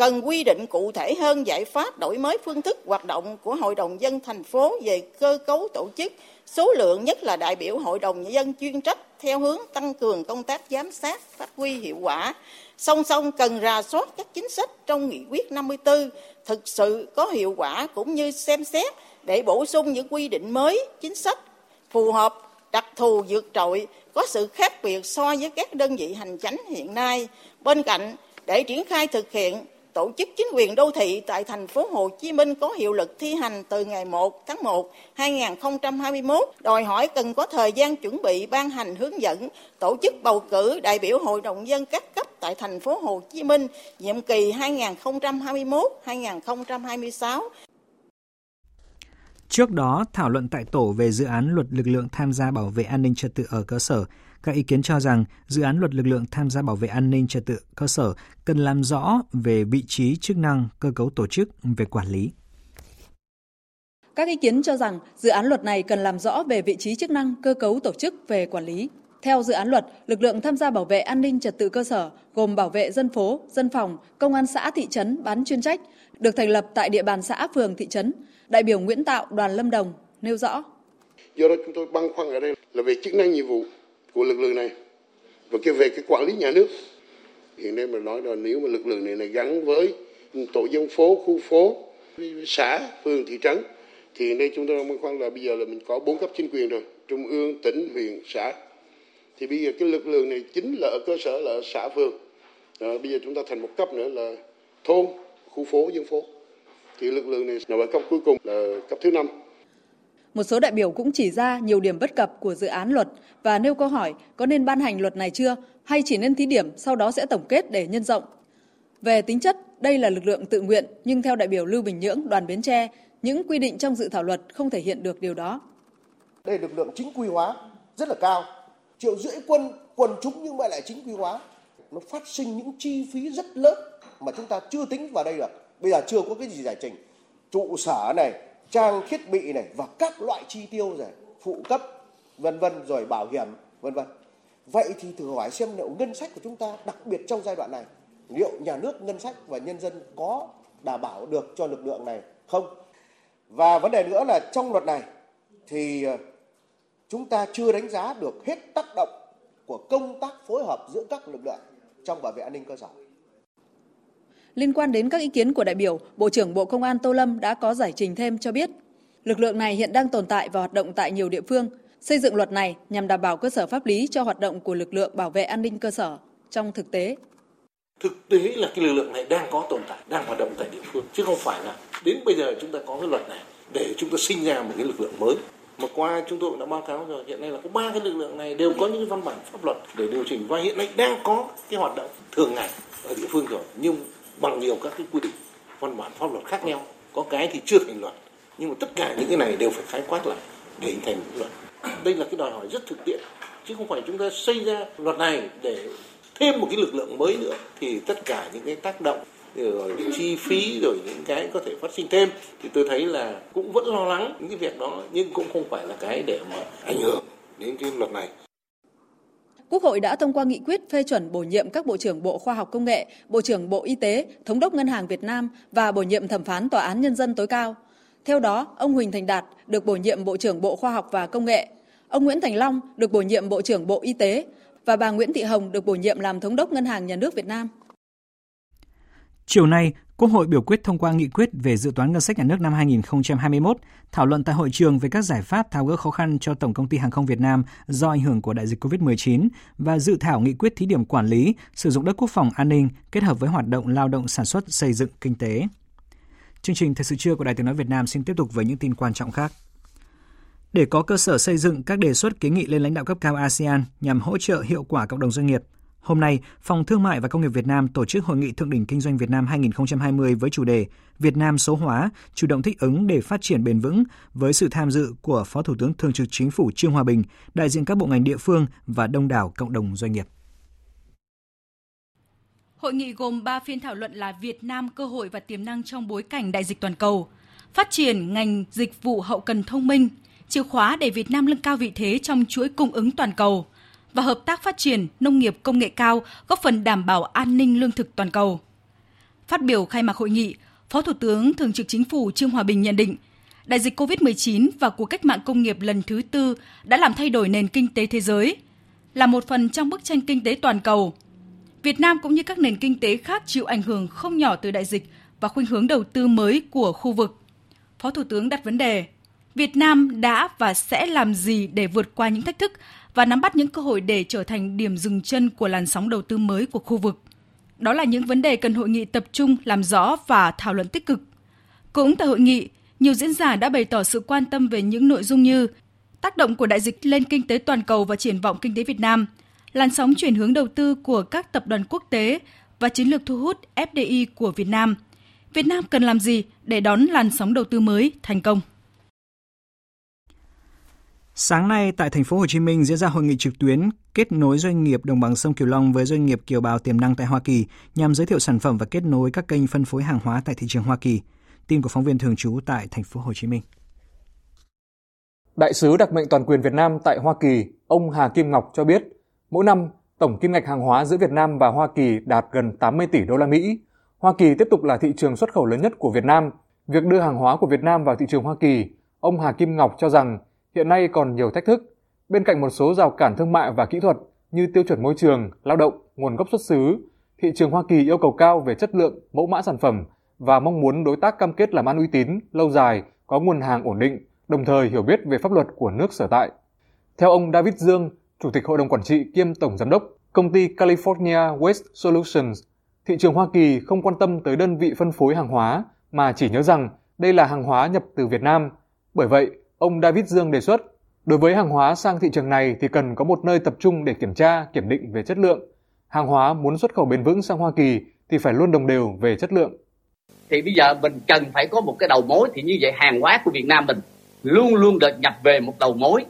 cần quy định cụ thể hơn giải pháp đổi mới phương thức hoạt động của Hội đồng dân thành phố về cơ cấu tổ chức, số lượng nhất là đại biểu Hội đồng nhân dân chuyên trách theo hướng tăng cường công tác giám sát, phát huy hiệu quả. Song song cần rà soát các chính sách trong nghị quyết 54 thực sự có hiệu quả cũng như xem xét để bổ sung những quy định mới, chính sách phù hợp, đặc thù vượt trội, có sự khác biệt so với các đơn vị hành chánh hiện nay. Bên cạnh, để triển khai thực hiện tổ chức chính quyền đô thị tại thành phố Hồ Chí Minh có hiệu lực thi hành từ ngày 1 tháng 1 2021, đòi hỏi cần có thời gian chuẩn bị ban hành hướng dẫn tổ chức bầu cử đại biểu Hội đồng dân các cấp tại thành phố Hồ Chí Minh nhiệm kỳ 2021-2026. Trước đó, thảo luận tại tổ về dự án luật lực lượng tham gia bảo vệ an ninh trật tự ở cơ sở các ý kiến cho rằng dự án luật lực lượng tham gia bảo vệ an ninh trật tự cơ sở cần làm rõ về vị trí chức năng, cơ cấu tổ chức về quản lý. Các ý kiến cho rằng dự án luật này cần làm rõ về vị trí chức năng, cơ cấu tổ chức về quản lý. Theo dự án luật, lực lượng tham gia bảo vệ an ninh trật tự cơ sở gồm bảo vệ dân phố, dân phòng, công an xã thị trấn bán chuyên trách, được thành lập tại địa bàn xã phường thị trấn. Đại biểu Nguyễn Tạo, đoàn Lâm Đồng nêu rõ. Do đó chúng tôi băn khoăn ở đây là về chức năng nhiệm vụ của lực lượng này. Và cái về cái quản lý nhà nước hiện nay mà nói là nếu mà lực lượng này này gắn với tổ dân phố khu phố xã phường thị trấn thì hiện nay chúng ta đang băn khoăn là bây giờ là mình có bốn cấp chính quyền rồi trung ương tỉnh huyện xã. Thì bây giờ cái lực lượng này chính là ở cơ sở là ở xã phường. À, bây giờ chúng ta thành một cấp nữa là thôn khu phố dân phố. Thì lực lượng này nằm ở cấp cuối cùng là cấp thứ năm một số đại biểu cũng chỉ ra nhiều điểm bất cập của dự án luật và nêu câu hỏi có nên ban hành luật này chưa hay chỉ nên thí điểm sau đó sẽ tổng kết để nhân rộng. Về tính chất, đây là lực lượng tự nguyện nhưng theo đại biểu Lưu Bình Nhưỡng đoàn Bến Tre, những quy định trong dự thảo luật không thể hiện được điều đó. Đây là lực lượng chính quy hóa rất là cao. Triệu rưỡi quân quần chúng nhưng mà lại chính quy hóa. Nó phát sinh những chi phí rất lớn mà chúng ta chưa tính vào đây được. Bây giờ chưa có cái gì giải trình. Trụ sở này, trang thiết bị này và các loại chi tiêu rồi, phụ cấp, vân vân, rồi bảo hiểm, vân vân. Vậy thì thử hỏi xem liệu ngân sách của chúng ta, đặc biệt trong giai đoạn này, liệu nhà nước, ngân sách và nhân dân có đảm bảo được cho lực lượng này không? Và vấn đề nữa là trong luật này thì ờ, chúng ta chưa đánh giá được hết tác động của công tác phối hợp giữa các lực lượng trong bảo vệ an ninh cơ sở. Liên quan đến các ý kiến của đại biểu, Bộ trưởng Bộ Công an Tô Lâm đã có giải trình thêm cho biết, lực lượng này hiện đang tồn tại và hoạt động tại nhiều địa phương. Xây dựng luật này nhằm đảm bảo cơ sở pháp lý cho hoạt động của lực lượng bảo vệ an ninh cơ sở trong thực tế. Thực tế là cái lực lượng này đang có tồn tại, đang hoạt động tại địa phương, chứ không phải là đến bây giờ chúng ta có cái luật này để chúng ta sinh ra một cái lực lượng mới mà qua chúng tôi cũng đã báo cáo rồi hiện nay là có ba cái lực lượng này đều có những văn bản pháp luật để điều chỉnh và hiện nay đang có cái hoạt động thường ngày ở địa phương rồi nhưng bằng nhiều các cái quy định văn bản pháp luật khác nhau có cái thì chưa thành luật, nhưng mà tất cả những cái này đều phải khái quát lại để hình thành luật đây là cái đòi hỏi rất thực tiễn, chứ không phải chúng ta xây ra luật này để thêm một cái lực lượng mới nữa thì tất cả những cái tác động, rồi chi phí, rồi những cái có thể phát sinh thêm thì tôi thấy là cũng vẫn lo lắng những cái việc đó, nhưng cũng không phải là cái để mà ảnh hưởng đến cái luật này. Quốc hội đã thông qua nghị quyết phê chuẩn bổ nhiệm các Bộ trưởng Bộ Khoa học Công nghệ, Bộ trưởng Bộ Y tế, Thống đốc Ngân hàng Việt Nam và bổ nhiệm thẩm phán Tòa án Nhân dân tối cao. Theo đó, ông Huỳnh Thành Đạt được bổ nhiệm Bộ trưởng Bộ Khoa học và Công nghệ, ông Nguyễn Thành Long được bổ nhiệm Bộ trưởng Bộ Y tế và bà Nguyễn Thị Hồng được bổ nhiệm làm Thống đốc Ngân hàng Nhà nước Việt Nam. Chiều nay, Quốc hội biểu quyết thông qua nghị quyết về dự toán ngân sách nhà nước năm 2021, thảo luận tại hội trường về các giải pháp tháo gỡ khó khăn cho Tổng công ty Hàng không Việt Nam do ảnh hưởng của đại dịch COVID-19 và dự thảo nghị quyết thí điểm quản lý, sử dụng đất quốc phòng an ninh kết hợp với hoạt động lao động sản xuất xây dựng kinh tế. Chương trình Thời sự trưa của Đài Tiếng Nói Việt Nam xin tiếp tục với những tin quan trọng khác. Để có cơ sở xây dựng các đề xuất kiến nghị lên lãnh đạo cấp cao ASEAN nhằm hỗ trợ hiệu quả cộng đồng doanh nghiệp, Hôm nay, Phòng Thương mại và Công nghiệp Việt Nam tổ chức Hội nghị Thượng đỉnh Kinh doanh Việt Nam 2020 với chủ đề Việt Nam số hóa, chủ động thích ứng để phát triển bền vững với sự tham dự của Phó Thủ tướng Thường trực Chính phủ Trương Hòa Bình, đại diện các bộ ngành địa phương và đông đảo cộng đồng doanh nghiệp. Hội nghị gồm 3 phiên thảo luận là Việt Nam cơ hội và tiềm năng trong bối cảnh đại dịch toàn cầu, phát triển ngành dịch vụ hậu cần thông minh, chìa khóa để Việt Nam nâng cao vị thế trong chuỗi cung ứng toàn cầu – và hợp tác phát triển nông nghiệp công nghệ cao góp phần đảm bảo an ninh lương thực toàn cầu. Phát biểu khai mạc hội nghị, Phó Thủ tướng Thường trực Chính phủ Trương Hòa Bình nhận định, đại dịch COVID-19 và cuộc cách mạng công nghiệp lần thứ tư đã làm thay đổi nền kinh tế thế giới, là một phần trong bức tranh kinh tế toàn cầu. Việt Nam cũng như các nền kinh tế khác chịu ảnh hưởng không nhỏ từ đại dịch và khuynh hướng đầu tư mới của khu vực. Phó Thủ tướng đặt vấn đề, Việt Nam đã và sẽ làm gì để vượt qua những thách thức và nắm bắt những cơ hội để trở thành điểm dừng chân của làn sóng đầu tư mới của khu vực. Đó là những vấn đề cần hội nghị tập trung làm rõ và thảo luận tích cực. Cũng tại hội nghị, nhiều diễn giả đã bày tỏ sự quan tâm về những nội dung như tác động của đại dịch lên kinh tế toàn cầu và triển vọng kinh tế Việt Nam, làn sóng chuyển hướng đầu tư của các tập đoàn quốc tế và chiến lược thu hút FDI của Việt Nam. Việt Nam cần làm gì để đón làn sóng đầu tư mới thành công? Sáng nay tại thành phố Hồ Chí Minh diễn ra hội nghị trực tuyến kết nối doanh nghiệp đồng bằng sông Cửu Long với doanh nghiệp kiều bào tiềm năng tại Hoa Kỳ nhằm giới thiệu sản phẩm và kết nối các kênh phân phối hàng hóa tại thị trường Hoa Kỳ. Tin của phóng viên thường trú tại thành phố Hồ Chí Minh. Đại sứ đặc mệnh toàn quyền Việt Nam tại Hoa Kỳ, ông Hà Kim Ngọc cho biết, mỗi năm tổng kim ngạch hàng hóa giữa Việt Nam và Hoa Kỳ đạt gần 80 tỷ đô la Mỹ. Hoa Kỳ tiếp tục là thị trường xuất khẩu lớn nhất của Việt Nam. Việc đưa hàng hóa của Việt Nam vào thị trường Hoa Kỳ, ông Hà Kim Ngọc cho rằng hiện nay còn nhiều thách thức. Bên cạnh một số rào cản thương mại và kỹ thuật như tiêu chuẩn môi trường, lao động, nguồn gốc xuất xứ, thị trường Hoa Kỳ yêu cầu cao về chất lượng, mẫu mã sản phẩm và mong muốn đối tác cam kết làm ăn uy tín, lâu dài, có nguồn hàng ổn định, đồng thời hiểu biết về pháp luật của nước sở tại. Theo ông David Dương, Chủ tịch Hội đồng Quản trị kiêm Tổng Giám đốc công ty California Waste Solutions, thị trường Hoa Kỳ không quan tâm tới đơn vị phân phối hàng hóa mà chỉ nhớ rằng đây là hàng hóa nhập từ Việt Nam. Bởi vậy, Ông David Dương đề xuất, đối với hàng hóa sang thị trường này thì cần có một nơi tập trung để kiểm tra, kiểm định về chất lượng. Hàng hóa muốn xuất khẩu bền vững sang Hoa Kỳ thì phải luôn đồng đều về chất lượng. Thì bây giờ mình cần phải có một cái đầu mối thì như vậy hàng hóa của Việt Nam mình luôn luôn được nhập về một đầu mối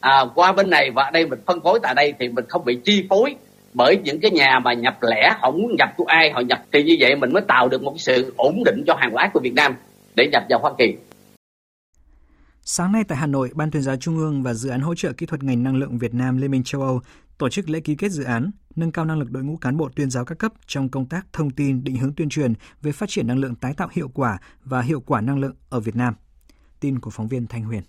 à, qua bên này và đây mình phân phối tại đây thì mình không bị chi phối bởi những cái nhà mà nhập lẻ họ muốn nhập của ai họ nhập thì như vậy mình mới tạo được một sự ổn định cho hàng hóa của Việt Nam để nhập vào Hoa Kỳ. Sáng nay tại Hà Nội, Ban tuyên giáo Trung ương và dự án hỗ trợ kỹ thuật ngành năng lượng Việt Nam Liên minh châu Âu tổ chức lễ ký kết dự án nâng cao năng lực đội ngũ cán bộ tuyên giáo các cấp trong công tác thông tin, định hướng tuyên truyền về phát triển năng lượng tái tạo hiệu quả và hiệu quả năng lượng ở Việt Nam. Tin của phóng viên Thanh Huyền.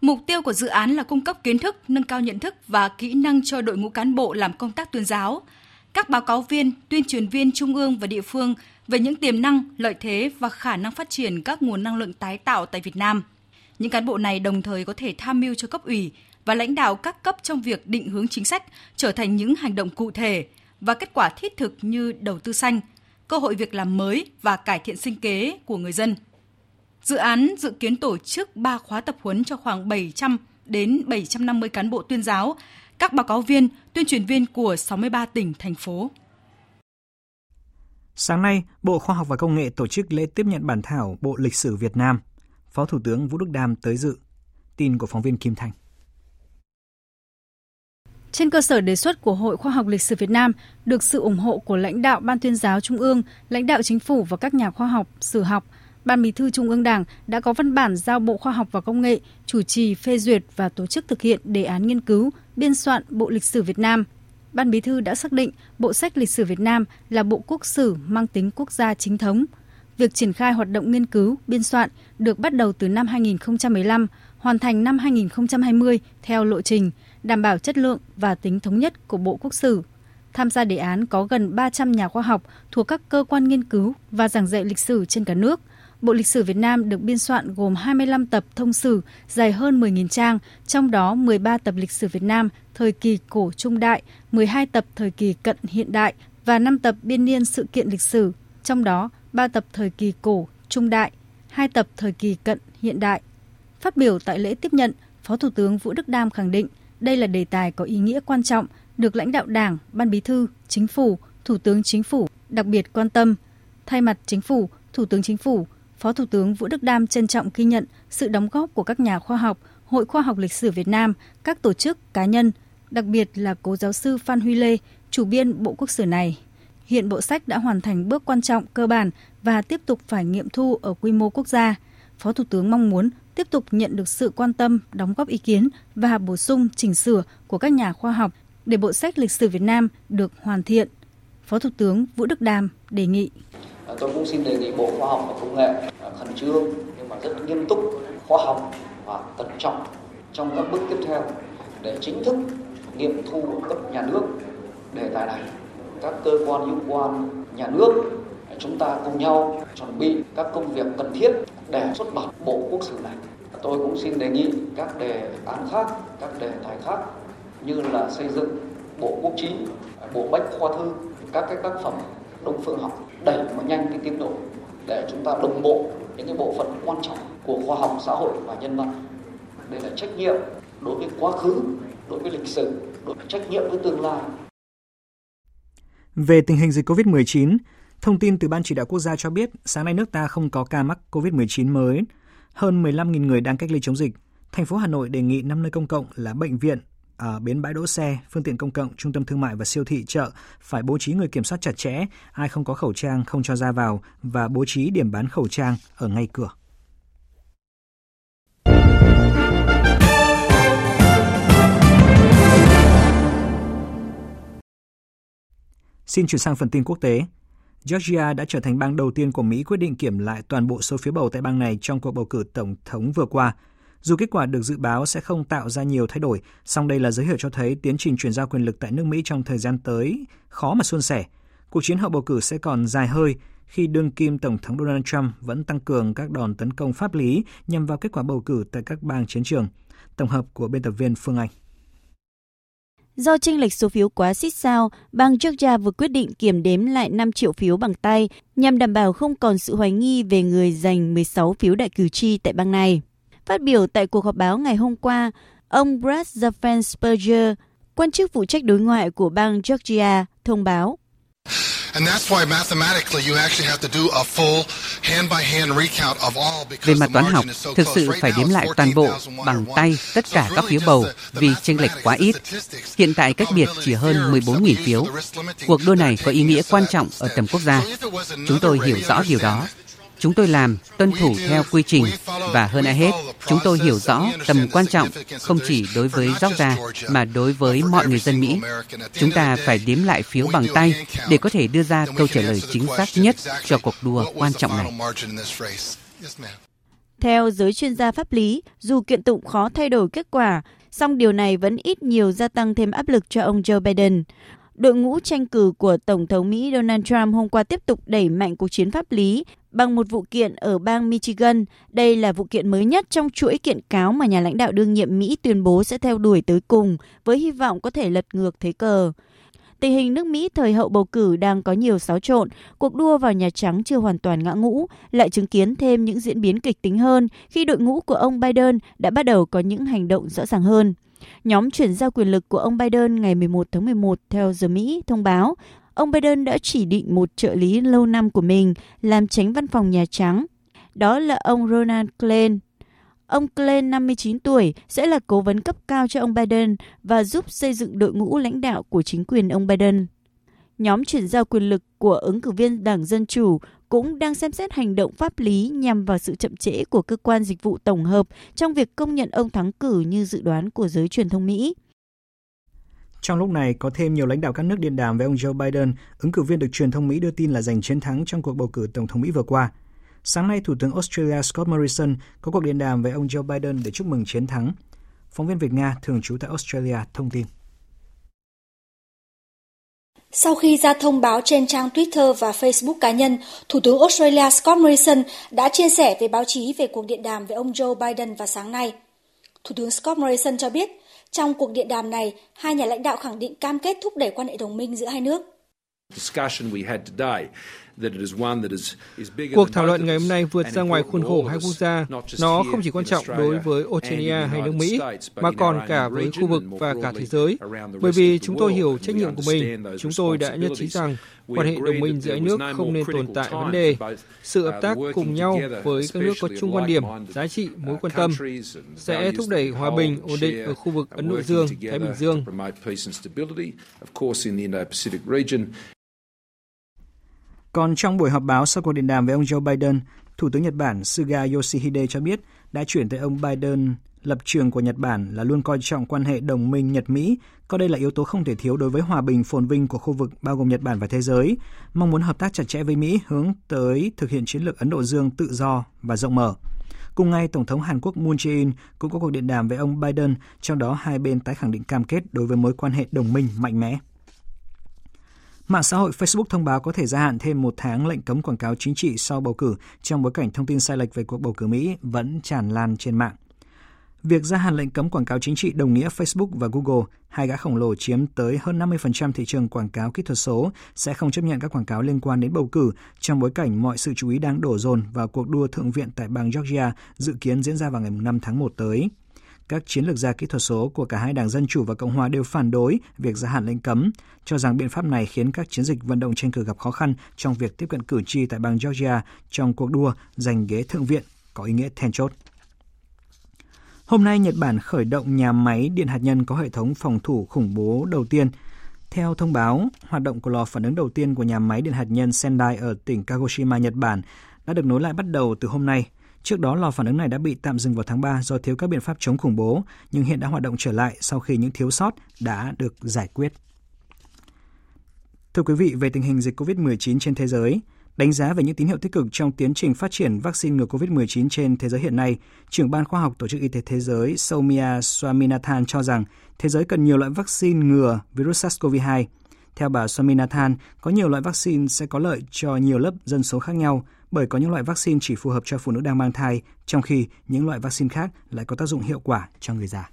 Mục tiêu của dự án là cung cấp kiến thức, nâng cao nhận thức và kỹ năng cho đội ngũ cán bộ làm công tác tuyên giáo, các báo cáo viên, tuyên truyền viên trung ương và địa phương về những tiềm năng, lợi thế và khả năng phát triển các nguồn năng lượng tái tạo tại Việt Nam. Những cán bộ này đồng thời có thể tham mưu cho cấp ủy và lãnh đạo các cấp trong việc định hướng chính sách trở thành những hành động cụ thể và kết quả thiết thực như đầu tư xanh, cơ hội việc làm mới và cải thiện sinh kế của người dân. Dự án dự kiến tổ chức 3 khóa tập huấn cho khoảng 700 đến 750 cán bộ tuyên giáo, các báo cáo viên, tuyên truyền viên của 63 tỉnh, thành phố. Sáng nay, Bộ Khoa học và Công nghệ tổ chức lễ tiếp nhận bản thảo Bộ Lịch sử Việt Nam. Phó Thủ tướng Vũ Đức Đam tới dự. Tin của phóng viên Kim Thành. Trên cơ sở đề xuất của Hội Khoa học Lịch sử Việt Nam, được sự ủng hộ của lãnh đạo Ban tuyên giáo Trung ương, lãnh đạo chính phủ và các nhà khoa học, sử học, Ban Bí thư Trung ương Đảng đã có văn bản giao Bộ Khoa học và Công nghệ chủ trì phê duyệt và tổ chức thực hiện đề án nghiên cứu, biên soạn Bộ Lịch sử Việt Nam. Ban Bí thư đã xác định Bộ sách Lịch sử Việt Nam là bộ quốc sử mang tính quốc gia chính thống. Việc triển khai hoạt động nghiên cứu, biên soạn được bắt đầu từ năm 2015, hoàn thành năm 2020 theo lộ trình, đảm bảo chất lượng và tính thống nhất của Bộ Quốc sử. Tham gia đề án có gần 300 nhà khoa học thuộc các cơ quan nghiên cứu và giảng dạy lịch sử trên cả nước – Bộ Lịch sử Việt Nam được biên soạn gồm 25 tập thông sử dài hơn 10.000 trang, trong đó 13 tập lịch sử Việt Nam thời kỳ cổ trung đại, 12 tập thời kỳ cận hiện đại và 5 tập biên niên sự kiện lịch sử, trong đó 3 tập thời kỳ cổ trung đại, 2 tập thời kỳ cận hiện đại. Phát biểu tại lễ tiếp nhận, Phó Thủ tướng Vũ Đức Đam khẳng định đây là đề tài có ý nghĩa quan trọng, được lãnh đạo Đảng, Ban Bí thư, Chính phủ, Thủ tướng Chính phủ đặc biệt quan tâm. Thay mặt Chính phủ, Thủ tướng Chính phủ Phó Thủ tướng Vũ Đức Đam trân trọng ghi nhận sự đóng góp của các nhà khoa học, Hội Khoa học Lịch sử Việt Nam, các tổ chức, cá nhân, đặc biệt là cố giáo sư Phan Huy Lê, chủ biên Bộ Quốc sử này. Hiện bộ sách đã hoàn thành bước quan trọng cơ bản và tiếp tục phải nghiệm thu ở quy mô quốc gia. Phó Thủ tướng mong muốn tiếp tục nhận được sự quan tâm, đóng góp ý kiến và bổ sung chỉnh sửa của các nhà khoa học để bộ sách lịch sử Việt Nam được hoàn thiện. Phó Thủ tướng Vũ Đức Đam đề nghị Ờ, tôi cũng xin đề nghị Bộ Khoa học và Công nghệ ờ, khẩn trương nhưng mà rất nghiêm túc, khoa học và cẩn trọng trong các bước tiếp theo để chính thức nghiệm thu cấp nhà nước đề tài này. Các cơ quan hữu quan nhà nước ờ, chúng ta cùng nhau chuẩn bị các công việc cần thiết để xuất bản bộ quốc sử này. Tôi cũng xin đề nghị các đề án khác, các đề tài khác như là xây dựng bộ quốc trí, bộ bách khoa thư, các cái tác phẩm đông phương học đẩy mà nhanh cái tiến độ để chúng ta đồng bộ những cái bộ phận quan trọng của khoa học xã hội và nhân văn đây là trách nhiệm đối với quá khứ đối với lịch sử đối với trách nhiệm với tương lai về tình hình dịch COVID-19, thông tin từ Ban Chỉ đạo Quốc gia cho biết sáng nay nước ta không có ca mắc COVID-19 mới. Hơn 15.000 người đang cách ly chống dịch. Thành phố Hà Nội đề nghị năm nơi công cộng là bệnh viện, ở bến bãi đỗ xe, phương tiện công cộng, trung tâm thương mại và siêu thị chợ phải bố trí người kiểm soát chặt chẽ, ai không có khẩu trang không cho ra vào và bố trí điểm bán khẩu trang ở ngay cửa. Xin chuyển sang phần tin quốc tế. Georgia đã trở thành bang đầu tiên của Mỹ quyết định kiểm lại toàn bộ số phiếu bầu tại bang này trong cuộc bầu cử tổng thống vừa qua, dù kết quả được dự báo sẽ không tạo ra nhiều thay đổi, song đây là dấu hiệu cho thấy tiến trình chuyển giao quyền lực tại nước Mỹ trong thời gian tới khó mà suôn sẻ. Cuộc chiến hậu bầu cử sẽ còn dài hơi khi đương kim Tổng thống Donald Trump vẫn tăng cường các đòn tấn công pháp lý nhằm vào kết quả bầu cử tại các bang chiến trường. Tổng hợp của biên tập viên Phương Anh. Do tranh lệch số phiếu quá xít sao, bang Georgia vừa quyết định kiểm đếm lại 5 triệu phiếu bằng tay nhằm đảm bảo không còn sự hoài nghi về người giành 16 phiếu đại cử tri tại bang này. Phát biểu tại cuộc họp báo ngày hôm qua, ông Brad Zafran Spurger, quan chức phụ trách đối ngoại của bang Georgia, thông báo về mặt toán học, thực sự phải đếm lại toàn bộ bằng tay tất cả các phiếu bầu vì chênh lệch quá ít. Hiện tại cách biệt chỉ hơn 14.000 phiếu. Cuộc đua này có ý nghĩa quan trọng ở tầm quốc gia. Chúng tôi hiểu rõ điều đó Chúng tôi làm tuân thủ theo quy trình và hơn ai hết, chúng tôi hiểu rõ tầm quan trọng không chỉ đối với Georgia mà đối với mọi người dân Mỹ. Chúng ta phải đếm lại phiếu bằng tay để có thể đưa ra câu trả lời chính xác nhất cho cuộc đua quan trọng này. Theo giới chuyên gia pháp lý, dù kiện tụng khó thay đổi kết quả, song điều này vẫn ít nhiều gia tăng thêm áp lực cho ông Joe Biden. đội ngũ tranh cử của Tổng thống Mỹ Donald Trump hôm qua tiếp tục đẩy mạnh cuộc chiến pháp lý bằng một vụ kiện ở bang Michigan. Đây là vụ kiện mới nhất trong chuỗi kiện cáo mà nhà lãnh đạo đương nhiệm Mỹ tuyên bố sẽ theo đuổi tới cùng với hy vọng có thể lật ngược thế cờ. Tình hình nước Mỹ thời hậu bầu cử đang có nhiều xáo trộn, cuộc đua vào Nhà Trắng chưa hoàn toàn ngã ngũ, lại chứng kiến thêm những diễn biến kịch tính hơn khi đội ngũ của ông Biden đã bắt đầu có những hành động rõ ràng hơn. Nhóm chuyển giao quyền lực của ông Biden ngày 11 tháng 11 theo giờ Mỹ thông báo ông Biden đã chỉ định một trợ lý lâu năm của mình làm tránh văn phòng Nhà Trắng. Đó là ông Ronald Klein. Ông Klein, 59 tuổi, sẽ là cố vấn cấp cao cho ông Biden và giúp xây dựng đội ngũ lãnh đạo của chính quyền ông Biden. Nhóm chuyển giao quyền lực của ứng cử viên Đảng Dân Chủ cũng đang xem xét hành động pháp lý nhằm vào sự chậm trễ của cơ quan dịch vụ tổng hợp trong việc công nhận ông thắng cử như dự đoán của giới truyền thông Mỹ. Trong lúc này, có thêm nhiều lãnh đạo các nước điện đàm với ông Joe Biden, ứng cử viên được truyền thông Mỹ đưa tin là giành chiến thắng trong cuộc bầu cử tổng thống Mỹ vừa qua. Sáng nay, Thủ tướng Australia Scott Morrison có cuộc điện đàm với ông Joe Biden để chúc mừng chiến thắng. Phóng viên Việt Nga thường trú tại Australia thông tin. Sau khi ra thông báo trên trang Twitter và Facebook cá nhân, Thủ tướng Australia Scott Morrison đã chia sẻ với báo chí về cuộc điện đàm với ông Joe Biden vào sáng nay. Thủ tướng Scott Morrison cho biết, trong cuộc điện đàm này, hai nhà lãnh đạo khẳng định cam kết thúc đẩy quan hệ đồng minh giữa hai nước. Cuộc thảo luận ngày hôm nay vượt ra ngoài khuôn khổ hai quốc gia. Nó không chỉ quan trọng đối với Australia hay nước Mỹ, mà còn cả với khu vực và cả thế giới. Bởi vì chúng tôi hiểu trách nhiệm của mình, chúng tôi đã nhất trí rằng quan hệ đồng minh giữa hai nước không nên tồn tại vấn đề. Sự hợp tác cùng nhau với các nước có chung quan điểm, giá trị, mối quan tâm sẽ thúc đẩy hòa bình, ổn định ở khu vực Ấn Độ Dương, Thái Bình Dương. Còn trong buổi họp báo sau cuộc điện đàm với ông Joe Biden, Thủ tướng Nhật Bản Suga Yoshihide cho biết đã chuyển tới ông Biden lập trường của Nhật Bản là luôn coi trọng quan hệ đồng minh Nhật-Mỹ, coi đây là yếu tố không thể thiếu đối với hòa bình phồn vinh của khu vực bao gồm Nhật Bản và thế giới, mong muốn hợp tác chặt chẽ với Mỹ hướng tới thực hiện chiến lược Ấn Độ Dương tự do và rộng mở. Cùng ngày, Tổng thống Hàn Quốc Moon Jae-in cũng có cuộc điện đàm với ông Biden, trong đó hai bên tái khẳng định cam kết đối với mối quan hệ đồng minh mạnh mẽ. Mạng xã hội Facebook thông báo có thể gia hạn thêm một tháng lệnh cấm quảng cáo chính trị sau bầu cử trong bối cảnh thông tin sai lệch về cuộc bầu cử Mỹ vẫn tràn lan trên mạng. Việc gia hạn lệnh cấm quảng cáo chính trị đồng nghĩa Facebook và Google, hai gã khổng lồ chiếm tới hơn 50% thị trường quảng cáo kỹ thuật số, sẽ không chấp nhận các quảng cáo liên quan đến bầu cử trong bối cảnh mọi sự chú ý đang đổ dồn vào cuộc đua thượng viện tại bang Georgia dự kiến diễn ra vào ngày 5 tháng 1 tới. Các chiến lược gia kỹ thuật số của cả hai đảng Dân Chủ và Cộng hòa đều phản đối việc gia hạn lệnh cấm, cho rằng biện pháp này khiến các chiến dịch vận động tranh cử gặp khó khăn trong việc tiếp cận cử tri tại bang Georgia trong cuộc đua giành ghế thượng viện có ý nghĩa then chốt. Hôm nay, Nhật Bản khởi động nhà máy điện hạt nhân có hệ thống phòng thủ khủng bố đầu tiên. Theo thông báo, hoạt động của lò phản ứng đầu tiên của nhà máy điện hạt nhân Sendai ở tỉnh Kagoshima, Nhật Bản đã được nối lại bắt đầu từ hôm nay. Trước đó, lò phản ứng này đã bị tạm dừng vào tháng 3 do thiếu các biện pháp chống khủng bố, nhưng hiện đã hoạt động trở lại sau khi những thiếu sót đã được giải quyết. Thưa quý vị, về tình hình dịch COVID-19 trên thế giới, Đánh giá về những tín hiệu tích cực trong tiến trình phát triển vaccine ngừa COVID-19 trên thế giới hiện nay, trưởng ban khoa học Tổ chức Y tế Thế giới Soumya Swaminathan cho rằng thế giới cần nhiều loại vaccine ngừa virus SARS-CoV-2. Theo bà Swaminathan, có nhiều loại vaccine sẽ có lợi cho nhiều lớp dân số khác nhau, bởi có những loại vaccine chỉ phù hợp cho phụ nữ đang mang thai, trong khi những loại vaccine khác lại có tác dụng hiệu quả cho người già.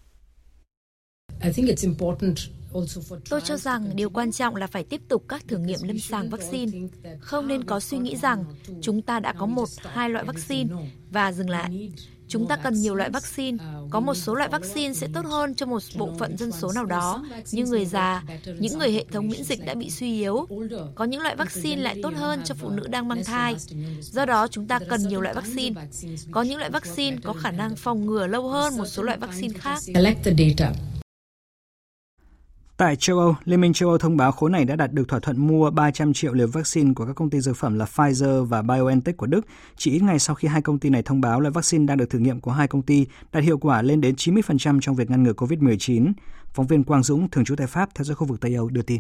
Tôi cho rằng điều quan trọng là phải tiếp tục các thử nghiệm lâm sàng vaccine. Không nên có suy nghĩ rằng chúng ta đã có một, hai loại vaccine và dừng lại. Chúng ta cần nhiều loại vaccine. Có một số loại vaccine sẽ tốt hơn cho một bộ phận dân số nào đó, như người già, những người hệ thống miễn dịch đã bị suy yếu. Có những loại vaccine lại tốt hơn cho phụ nữ đang mang thai. Do đó, chúng ta cần nhiều loại vaccine. Có những loại vaccine có khả năng phòng ngừa lâu hơn một số loại vaccine khác. Tại châu Âu, Liên minh châu Âu thông báo khối này đã đạt được thỏa thuận mua 300 triệu liều vaccine của các công ty dược phẩm là Pfizer và BioNTech của Đức, chỉ ít ngày sau khi hai công ty này thông báo loại vaccine đang được thử nghiệm của hai công ty đạt hiệu quả lên đến 90% trong việc ngăn ngừa COVID-19. Phóng viên Quang Dũng, thường trú tại Pháp, theo dõi khu vực Tây Âu, đưa tin.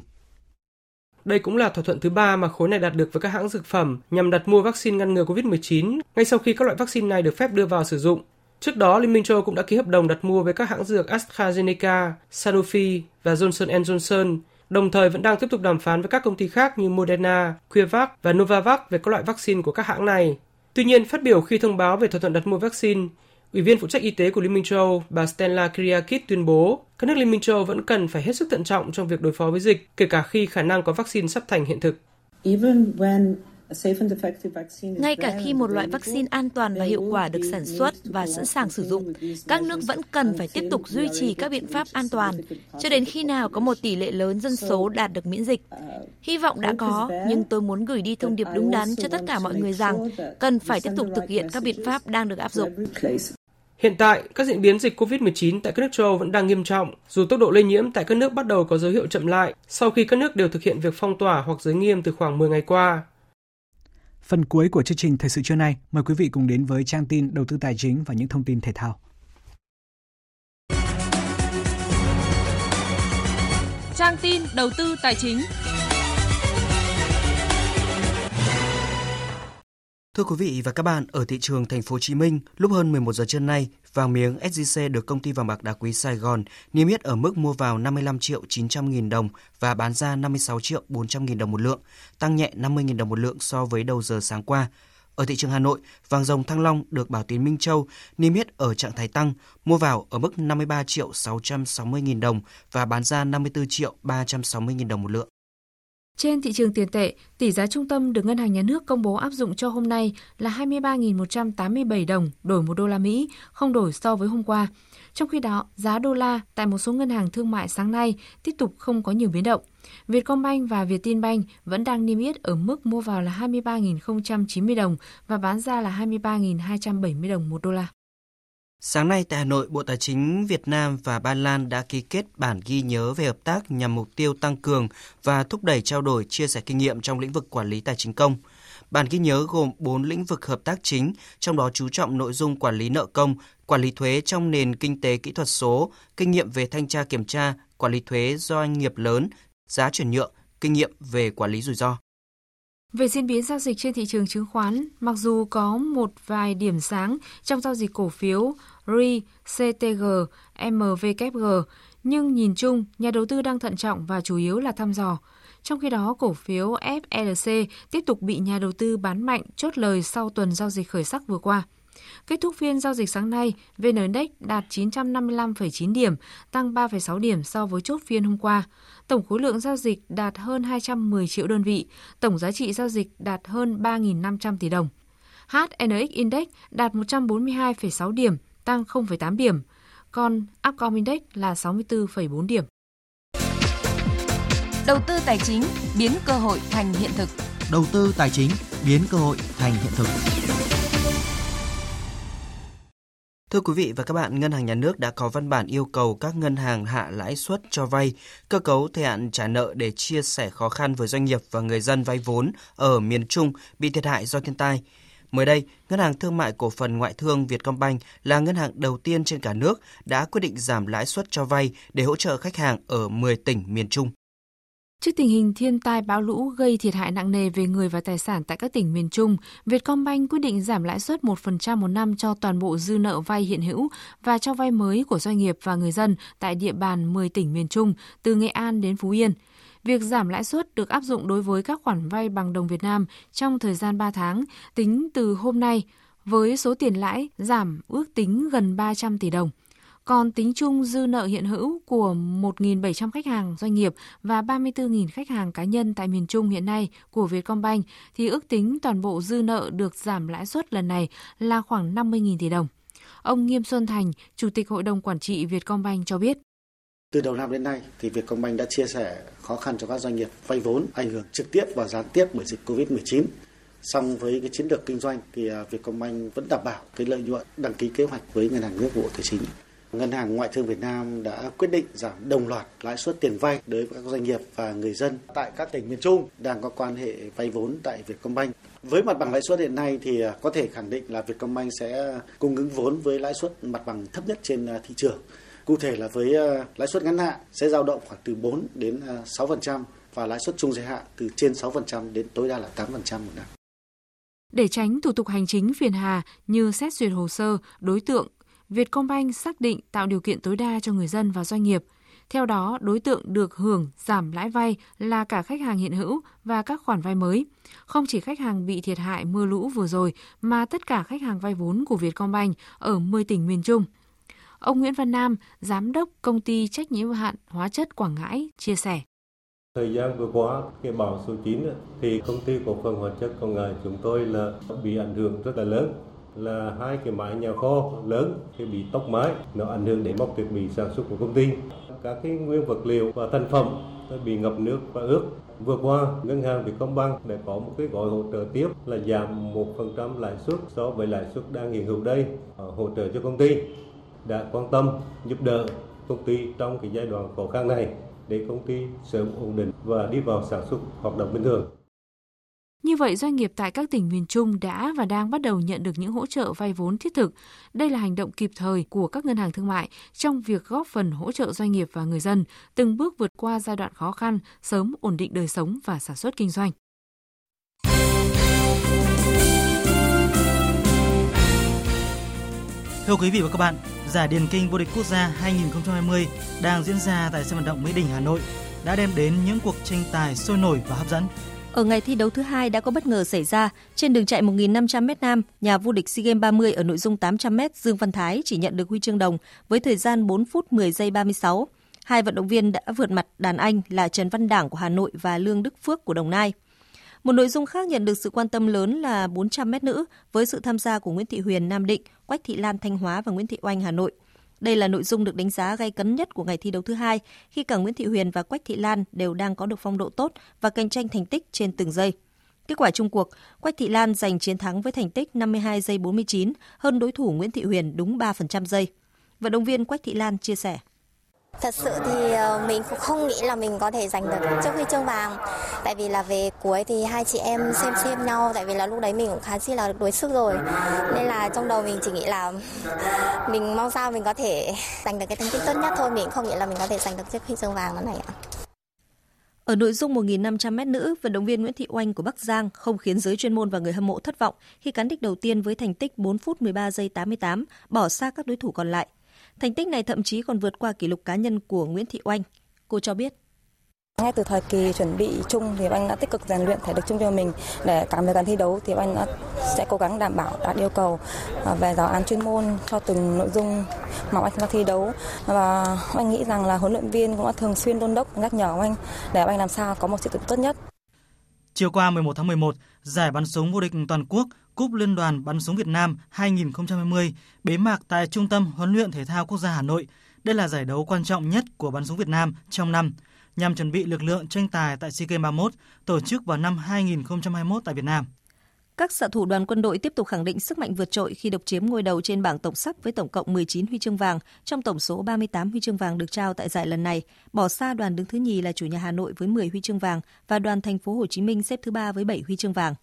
Đây cũng là thỏa thuận thứ ba mà khối này đạt được với các hãng dược phẩm nhằm đặt mua vaccine ngăn ngừa COVID-19 ngay sau khi các loại vaccine này được phép đưa vào sử dụng. Trước đó, Liên minh châu cũng đã ký hợp đồng đặt mua với các hãng dược AstraZeneca, Sanofi và Johnson Johnson đồng thời vẫn đang tiếp tục đàm phán với các công ty khác như Moderna, CureVac và Novavax về các loại vaccine của các hãng này. Tuy nhiên, phát biểu khi thông báo về thỏa thuận đặt mua vaccine, Ủy viên phụ trách y tế của Liên minh châu Âu, bà Stella Kyriakis tuyên bố các nước Liên minh châu Âu vẫn cần phải hết sức thận trọng trong việc đối phó với dịch, kể cả khi khả năng có vaccine sắp thành hiện thực. even when ngay cả khi một loại vaccine an toàn và hiệu quả được sản xuất và sẵn sàng sử dụng, các nước vẫn cần phải tiếp tục duy trì các biện pháp an toàn cho đến khi nào có một tỷ lệ lớn dân số đạt được miễn dịch. Hy vọng đã có, nhưng tôi muốn gửi đi thông điệp đúng đắn cho tất cả mọi người rằng cần phải tiếp tục thực hiện các biện pháp đang được áp dụng. Hiện tại, các diễn biến dịch COVID-19 tại các nước châu Âu vẫn đang nghiêm trọng, dù tốc độ lây nhiễm tại các nước bắt đầu có dấu hiệu chậm lại sau khi các nước đều thực hiện việc phong tỏa hoặc giới nghiêm từ khoảng 10 ngày qua. Phần cuối của chương trình Thời sự trưa nay, mời quý vị cùng đến với trang tin đầu tư tài chính và những thông tin thể thao. Trang tin đầu tư tài chính. Thưa quý vị và các bạn, ở thị trường thành phố Hồ Chí Minh, lúc hơn 11 giờ trưa nay, vàng miếng SJC được công ty vàng bạc đá quý Sài Gòn niêm yết ở mức mua vào 55 triệu 900 nghìn đồng và bán ra 56 triệu 400 nghìn đồng một lượng, tăng nhẹ 50 nghìn đồng một lượng so với đầu giờ sáng qua. Ở thị trường Hà Nội, vàng dòng Thăng Long được Bảo Tín Minh Châu niêm yết ở trạng thái tăng, mua vào ở mức 53 triệu 660 nghìn đồng và bán ra 54 triệu 360 nghìn đồng một lượng. Trên thị trường tiền tệ, tỷ giá trung tâm được Ngân hàng Nhà nước công bố áp dụng cho hôm nay là 23.187 đồng đổi một đô la Mỹ, không đổi so với hôm qua. Trong khi đó, giá đô la tại một số ngân hàng thương mại sáng nay tiếp tục không có nhiều biến động. Vietcombank và Vietinbank vẫn đang niêm yết ở mức mua vào là 23.090 đồng và bán ra là 23.270 đồng một đô la. Sáng nay tại Hà Nội, Bộ Tài chính Việt Nam và Ba Lan đã ký kết bản ghi nhớ về hợp tác nhằm mục tiêu tăng cường và thúc đẩy trao đổi chia sẻ kinh nghiệm trong lĩnh vực quản lý tài chính công. Bản ghi nhớ gồm 4 lĩnh vực hợp tác chính, trong đó chú trọng nội dung quản lý nợ công, quản lý thuế trong nền kinh tế kỹ thuật số, kinh nghiệm về thanh tra kiểm tra, quản lý thuế doanh nghiệp lớn, giá chuyển nhượng, kinh nghiệm về quản lý rủi ro. Về diễn biến giao dịch trên thị trường chứng khoán, mặc dù có một vài điểm sáng trong giao dịch cổ phiếu RI, CTG, MVKG, nhưng nhìn chung, nhà đầu tư đang thận trọng và chủ yếu là thăm dò. Trong khi đó, cổ phiếu FLC tiếp tục bị nhà đầu tư bán mạnh chốt lời sau tuần giao dịch khởi sắc vừa qua. Kết thúc phiên giao dịch sáng nay, VN Index đạt 955,9 điểm, tăng 3,6 điểm so với chốt phiên hôm qua. Tổng khối lượng giao dịch đạt hơn 210 triệu đơn vị, tổng giá trị giao dịch đạt hơn 3.500 tỷ đồng. HNX Index đạt 142,6 điểm, tăng 0,8 điểm, còn Upcom Index là 64,4 điểm. Đầu tư tài chính biến cơ hội thành hiện thực. Đầu tư tài chính biến cơ hội thành hiện thực. Thưa quý vị và các bạn, Ngân hàng Nhà nước đã có văn bản yêu cầu các ngân hàng hạ lãi suất cho vay, cơ cấu thời hạn trả nợ để chia sẻ khó khăn với doanh nghiệp và người dân vay vốn ở miền Trung bị thiệt hại do thiên tai. Mới đây, Ngân hàng Thương mại Cổ phần Ngoại thương Vietcombank là ngân hàng đầu tiên trên cả nước đã quyết định giảm lãi suất cho vay để hỗ trợ khách hàng ở 10 tỉnh miền Trung. Trước tình hình thiên tai bão lũ gây thiệt hại nặng nề về người và tài sản tại các tỉnh miền Trung, Vietcombank quyết định giảm lãi suất 1% một năm cho toàn bộ dư nợ vay hiện hữu và cho vay mới của doanh nghiệp và người dân tại địa bàn 10 tỉnh miền Trung, từ Nghệ An đến Phú Yên. Việc giảm lãi suất được áp dụng đối với các khoản vay bằng đồng Việt Nam trong thời gian 3 tháng, tính từ hôm nay, với số tiền lãi giảm ước tính gần 300 tỷ đồng. Còn tính chung dư nợ hiện hữu của 1.700 khách hàng doanh nghiệp và 34.000 khách hàng cá nhân tại miền Trung hiện nay của Vietcombank thì ước tính toàn bộ dư nợ được giảm lãi suất lần này là khoảng 50.000 tỷ đồng. Ông Nghiêm Xuân Thành, Chủ tịch Hội đồng Quản trị Vietcombank cho biết. Từ đầu năm đến nay thì Vietcombank đã chia sẻ khó khăn cho các doanh nghiệp vay vốn ảnh hưởng trực tiếp và gián tiếp bởi dịch Covid-19. Song với cái chiến lược kinh doanh thì à, Vietcombank vẫn đảm bảo cái lợi nhuận đăng ký kế hoạch với ngân hàng nước bộ tài chính. Ngân hàng Ngoại thương Việt Nam đã quyết định giảm đồng loạt lãi suất tiền vay đối với các doanh nghiệp và người dân tại các tỉnh miền Trung đang có quan hệ vay vốn tại Vietcombank. Với mặt bằng lãi suất hiện nay thì à, có thể khẳng định là Vietcombank sẽ cung ứng vốn với lãi suất mặt bằng thấp nhất trên à, thị trường. Cụ thể là với à, lãi suất ngắn hạn sẽ dao động khoảng từ 4 đến 6% và lãi suất trung dài hạn từ trên 6% đến tối đa là 8% một năm. Để tránh thủ tục hành chính phiền hà như xét duyệt hồ sơ, đối tượng Vietcombank xác định tạo điều kiện tối đa cho người dân và doanh nghiệp. Theo đó, đối tượng được hưởng giảm lãi vay là cả khách hàng hiện hữu và các khoản vay mới. Không chỉ khách hàng bị thiệt hại mưa lũ vừa rồi mà tất cả khách hàng vay vốn của Vietcombank ở 10 tỉnh miền Trung. Ông Nguyễn Văn Nam, giám đốc công ty trách nhiệm hữu hạn hóa chất Quảng Ngãi chia sẻ. Thời gian vừa qua, cái bão số 9 thì công ty cổ phần hóa chất Quảng Ngãi chúng tôi là bị ảnh hưởng rất là lớn là hai cái mái nhà kho lớn thì bị tốc mái. Nó ảnh hưởng đến móc thiết bị sản xuất của công ty. Các cái nguyên vật liệu và thành phẩm bị ngập nước và ướt. Vừa qua, Ngân hàng Vietcombank đã có một cái gói hỗ trợ tiếp là giảm 1% lãi suất so với lãi suất đang hiện hữu đây, ờ, hỗ trợ cho công ty. Đã quan tâm giúp đỡ công ty trong cái giai đoạn khó khăn này để công ty sớm ổn định và đi vào sản xuất hoạt động bình thường. Như vậy, doanh nghiệp tại các tỉnh miền Trung đã và đang bắt đầu nhận được những hỗ trợ vay vốn thiết thực. Đây là hành động kịp thời của các ngân hàng thương mại trong việc góp phần hỗ trợ doanh nghiệp và người dân từng bước vượt qua giai đoạn khó khăn, sớm ổn định đời sống và sản xuất kinh doanh. Thưa quý vị và các bạn, giải điền kinh vô địch quốc gia 2020 đang diễn ra tại sân vận động Mỹ Đình Hà Nội đã đem đến những cuộc tranh tài sôi nổi và hấp dẫn. Ở ngày thi đấu thứ hai đã có bất ngờ xảy ra. Trên đường chạy 1.500m nam, nhà vô địch SEA Games 30 ở nội dung 800m Dương Văn Thái chỉ nhận được huy chương đồng với thời gian 4 phút 10 giây 36. Hai vận động viên đã vượt mặt đàn anh là Trần Văn Đảng của Hà Nội và Lương Đức Phước của Đồng Nai. Một nội dung khác nhận được sự quan tâm lớn là 400m nữ với sự tham gia của Nguyễn Thị Huyền Nam Định, Quách Thị Lan Thanh Hóa và Nguyễn Thị Oanh Hà Nội. Đây là nội dung được đánh giá gay cấn nhất của ngày thi đấu thứ hai khi cả Nguyễn Thị Huyền và Quách Thị Lan đều đang có được phong độ tốt và cạnh tranh thành tích trên từng giây. Kết quả chung cuộc, Quách Thị Lan giành chiến thắng với thành tích 52 giây 49, hơn đối thủ Nguyễn Thị Huyền đúng 3% giây. Vận động viên Quách Thị Lan chia sẻ. Thật sự thì ờ, mình cũng không nghĩ là mình có thể giành được trước huy chương vàng. Tại vì là về cuối thì hai chị em xem xem nhau tại vì là lúc đấy mình cũng khá chi là đuối sức rồi. Nên là trong đầu mình chỉ nghĩ là mình mong sao mình có thể giành được cái thành tích tốt nhất thôi, mình không nghĩ là mình có thể giành được chiếc huy chương vàng này ạ. Ở nội dung 1.500m nữ, vận động viên Nguyễn Thị Oanh của Bắc Giang không khiến giới chuyên môn và người hâm mộ thất vọng khi cán đích đầu tiên với thành tích 4 phút 13 giây 88, bỏ xa các đối thủ còn lại. Thành tích này thậm chí còn vượt qua kỷ lục cá nhân của Nguyễn Thị Oanh. Cô cho biết. Ngay từ thời kỳ chuẩn bị chung thì anh đã tích cực rèn luyện thể lực chung cho mình để càng về càng thi đấu thì anh đã sẽ cố gắng đảm bảo đạt yêu cầu à, về giáo án chuyên môn cho từng nội dung mà anh tham thi đấu và anh nghĩ rằng là huấn luyện viên cũng đã thường xuyên đôn đốc nhắc nhở anh để anh làm sao có một sự tốt nhất. Chiều qua 11 tháng 11, giải bắn súng vô địch toàn quốc Cúp Liên đoàn bắn súng Việt Nam 2020 bế mạc tại Trung tâm Huấn luyện Thể thao Quốc gia Hà Nội. Đây là giải đấu quan trọng nhất của bắn súng Việt Nam trong năm, nhằm chuẩn bị lực lượng tranh tài tại SEA Games 31 tổ chức vào năm 2021 tại Việt Nam. Các xạ thủ đoàn quân đội tiếp tục khẳng định sức mạnh vượt trội khi độc chiếm ngôi đầu trên bảng tổng sắp với tổng cộng 19 huy chương vàng trong tổng số 38 huy chương vàng được trao tại giải lần này, bỏ xa đoàn đứng thứ nhì là chủ nhà Hà Nội với 10 huy chương vàng và đoàn thành phố Hồ Chí Minh xếp thứ ba với 7 huy chương vàng.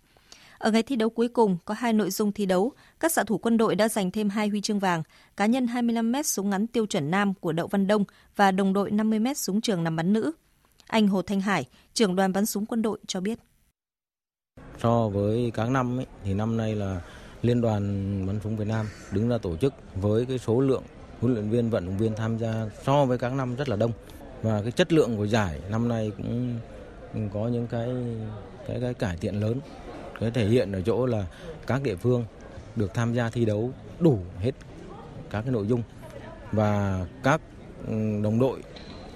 Ở ngày thi đấu cuối cùng có hai nội dung thi đấu, các xạ thủ quân đội đã giành thêm hai huy chương vàng, cá nhân 25m súng ngắn tiêu chuẩn nam của Đậu Văn Đông và đồng đội 50m súng trường nằm bắn nữ. Anh Hồ Thanh Hải, trưởng đoàn bắn súng quân đội cho biết. So với các năm ấy, thì năm nay là Liên đoàn bắn súng Việt Nam đứng ra tổ chức với cái số lượng huấn luyện viên, vận động viên tham gia so với các năm rất là đông và cái chất lượng của giải năm nay cũng có những cái cái cái cải thiện lớn. Thế thể hiện ở chỗ là các địa phương được tham gia thi đấu đủ hết các cái nội dung và các ừ, đồng đội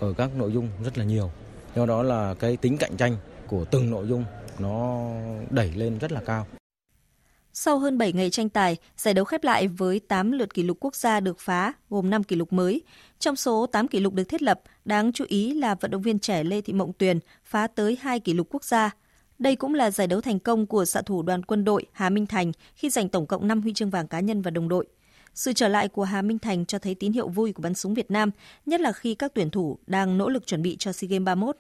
ở các nội dung rất là nhiều. Do đó là cái tính cạnh tranh của từng nội dung nó đẩy lên rất là cao. Sau hơn 7 ngày tranh tài, giải đấu khép lại với 8 lượt kỷ lục quốc gia được phá, gồm 5 kỷ lục mới. Trong số 8 kỷ lục được thiết lập, đáng chú ý là vận động viên trẻ Lê Thị Mộng Tuyền phá tới 2 kỷ lục quốc gia. Đây cũng là giải đấu thành công của xạ thủ đoàn quân đội Hà Minh Thành khi giành tổng cộng 5 huy chương vàng cá nhân và đồng đội. Sự trở lại của Hà Minh Thành cho thấy tín hiệu vui của bắn súng Việt Nam, nhất là khi các tuyển thủ đang nỗ lực chuẩn bị cho SEA Games 31.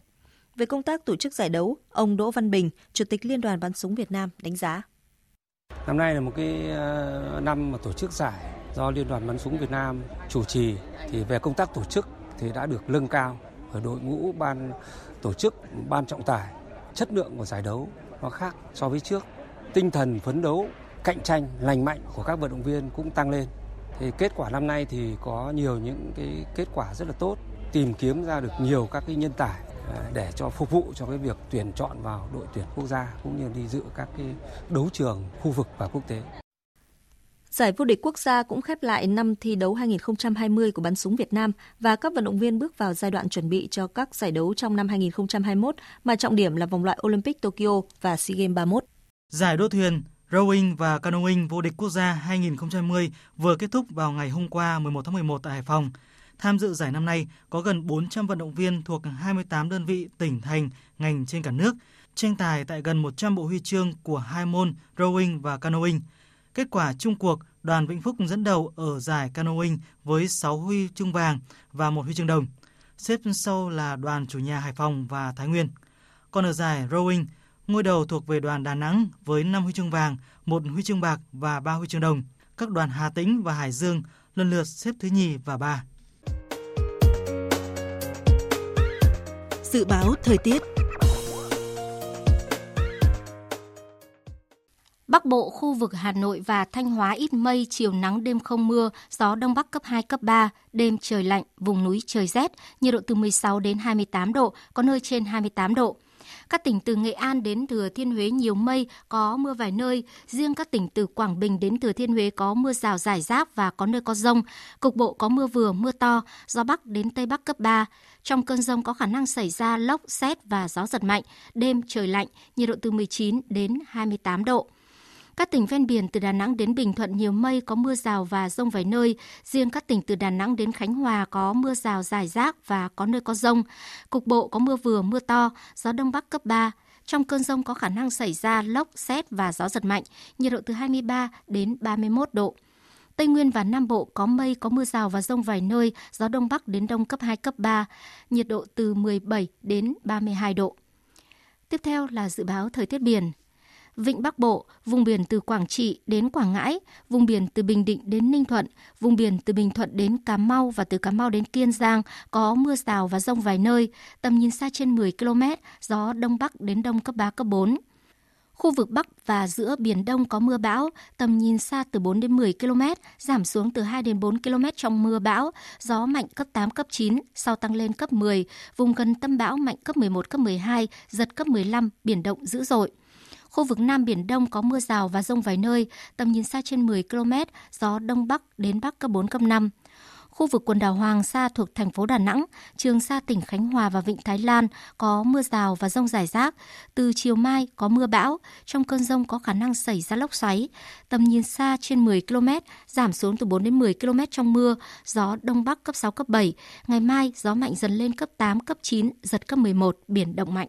Về công tác tổ chức giải đấu, ông Đỗ Văn Bình, Chủ tịch Liên đoàn bắn súng Việt Nam đánh giá. Năm nay là một cái ờ, năm mà tổ chức giải do Liên đoàn bắn súng Việt Nam chủ trì thì về công tác tổ chức thì đã được nâng cao ở đội ngũ ban tổ chức, ban trọng tài. Chất lượng của giải đấu nó khác so với trước. Tinh thần phấn đấu, cạnh tranh lành mạnh của các vận động viên cũng tăng lên. Thì kết quả năm nay thì có nhiều những cái kết quả rất là tốt tìm kiếm ra được nhiều các cái nhân tài à, để cho phục vụ cho cái việc tuyển chọn vào đội tuyển quốc gia cũng như đi dự các cái đấu trường khu vực và quốc tế. Giải vô địch quốc gia cũng khép lại năm thi đấu 2020 của bắn súng Việt Nam và các vận động viên bước vào giai đoạn chuẩn bị cho các giải đấu trong năm 2021 mà trọng điểm là vòng loại Olympic Tokyo và SEA Games 31. Giải đua thuyền, rowing và canoeing vô địch quốc gia 2020 vừa kết thúc vào ngày hôm qua 11 tháng 11 tại Hải Phòng. Tham dự giải năm nay có gần 400 vận động viên thuộc 28 đơn vị tỉnh thành, ngành trên cả nước, tranh tài tại gần 100 bộ huy chương của hai môn rowing và canoeing – Kết quả chung cuộc, đoàn Vĩnh Phúc dẫn đầu ở giải canoeing với 6 huy chương vàng và một huy chương đồng. Xếp sau là đoàn chủ nhà Hải Phòng và Thái Nguyên. Còn ở giải rowing, ngôi đầu thuộc về đoàn Đà Nẵng với 5 huy chương vàng, một huy chương bạc và 3 huy chương đồng. Các đoàn Hà Tĩnh và Hải Dương lần lượt xếp thứ nhì và ba. Dự báo thời tiết Bắc Bộ, khu vực Hà Nội và Thanh Hóa ít mây, chiều nắng đêm không mưa, gió đông bắc cấp 2, cấp 3, đêm trời lạnh, vùng núi trời rét, nhiệt độ từ 16 đến 28 độ, có nơi trên 28 độ. Các tỉnh từ Nghệ An đến Thừa Thiên Huế nhiều mây, có mưa vài nơi. Riêng các tỉnh từ Quảng Bình đến Thừa Thiên Huế có mưa rào rải rác và có nơi có rông. Cục bộ có mưa vừa, mưa to, gió Bắc đến Tây Bắc cấp 3. Trong cơn rông có khả năng xảy ra lốc, xét và gió giật mạnh. Đêm trời lạnh, nhiệt độ từ 19 đến 28 độ. Các tỉnh ven biển từ Đà Nẵng đến Bình Thuận nhiều mây có mưa rào và rông vài nơi. Riêng các tỉnh từ Đà Nẵng đến Khánh Hòa có mưa rào rải rác và có nơi có rông. Cục bộ có mưa vừa mưa to, gió đông bắc cấp 3. Trong cơn rông có khả năng xảy ra lốc, xét và gió giật mạnh, nhiệt độ từ 23 đến 31 độ. Tây Nguyên và Nam Bộ có mây, có mưa rào và rông vài nơi, gió đông bắc đến đông cấp 2, cấp 3, nhiệt độ từ 17 đến 32 độ. Tiếp theo là dự báo thời tiết biển. Vịnh Bắc Bộ, vùng biển từ Quảng Trị đến Quảng Ngãi, vùng biển từ Bình Định đến Ninh Thuận, vùng biển từ Bình Thuận đến Cà Mau và từ Cà Mau đến Kiên Giang có mưa rào và rông vài nơi, tầm nhìn xa trên 10 km, gió Đông Bắc đến Đông cấp 3, cấp 4. Khu vực Bắc và giữa Biển Đông có mưa bão, tầm nhìn xa từ 4 đến 10 km, giảm xuống từ 2 đến 4 km trong mưa bão, gió mạnh cấp 8, cấp 9, sau tăng lên cấp 10, vùng gần tâm bão mạnh cấp 11, cấp 12, giật cấp 15, biển động dữ dội. Khu vực Nam Biển Đông có mưa rào và rông vài nơi, tầm nhìn xa trên 10 km, gió Đông Bắc đến Bắc cấp 4, cấp 5. Khu vực quần đảo Hoàng Sa thuộc thành phố Đà Nẵng, Trường Sa tỉnh Khánh Hòa và Vịnh Thái Lan có mưa rào và rông rải rác. Từ chiều mai có mưa bão, trong cơn rông có khả năng xảy ra lốc xoáy. Tầm nhìn xa trên 10 km, giảm xuống từ 4 đến 10 km trong mưa, gió Đông Bắc cấp 6, cấp 7. Ngày mai gió mạnh dần lên cấp 8, cấp 9, giật cấp 11, biển động mạnh.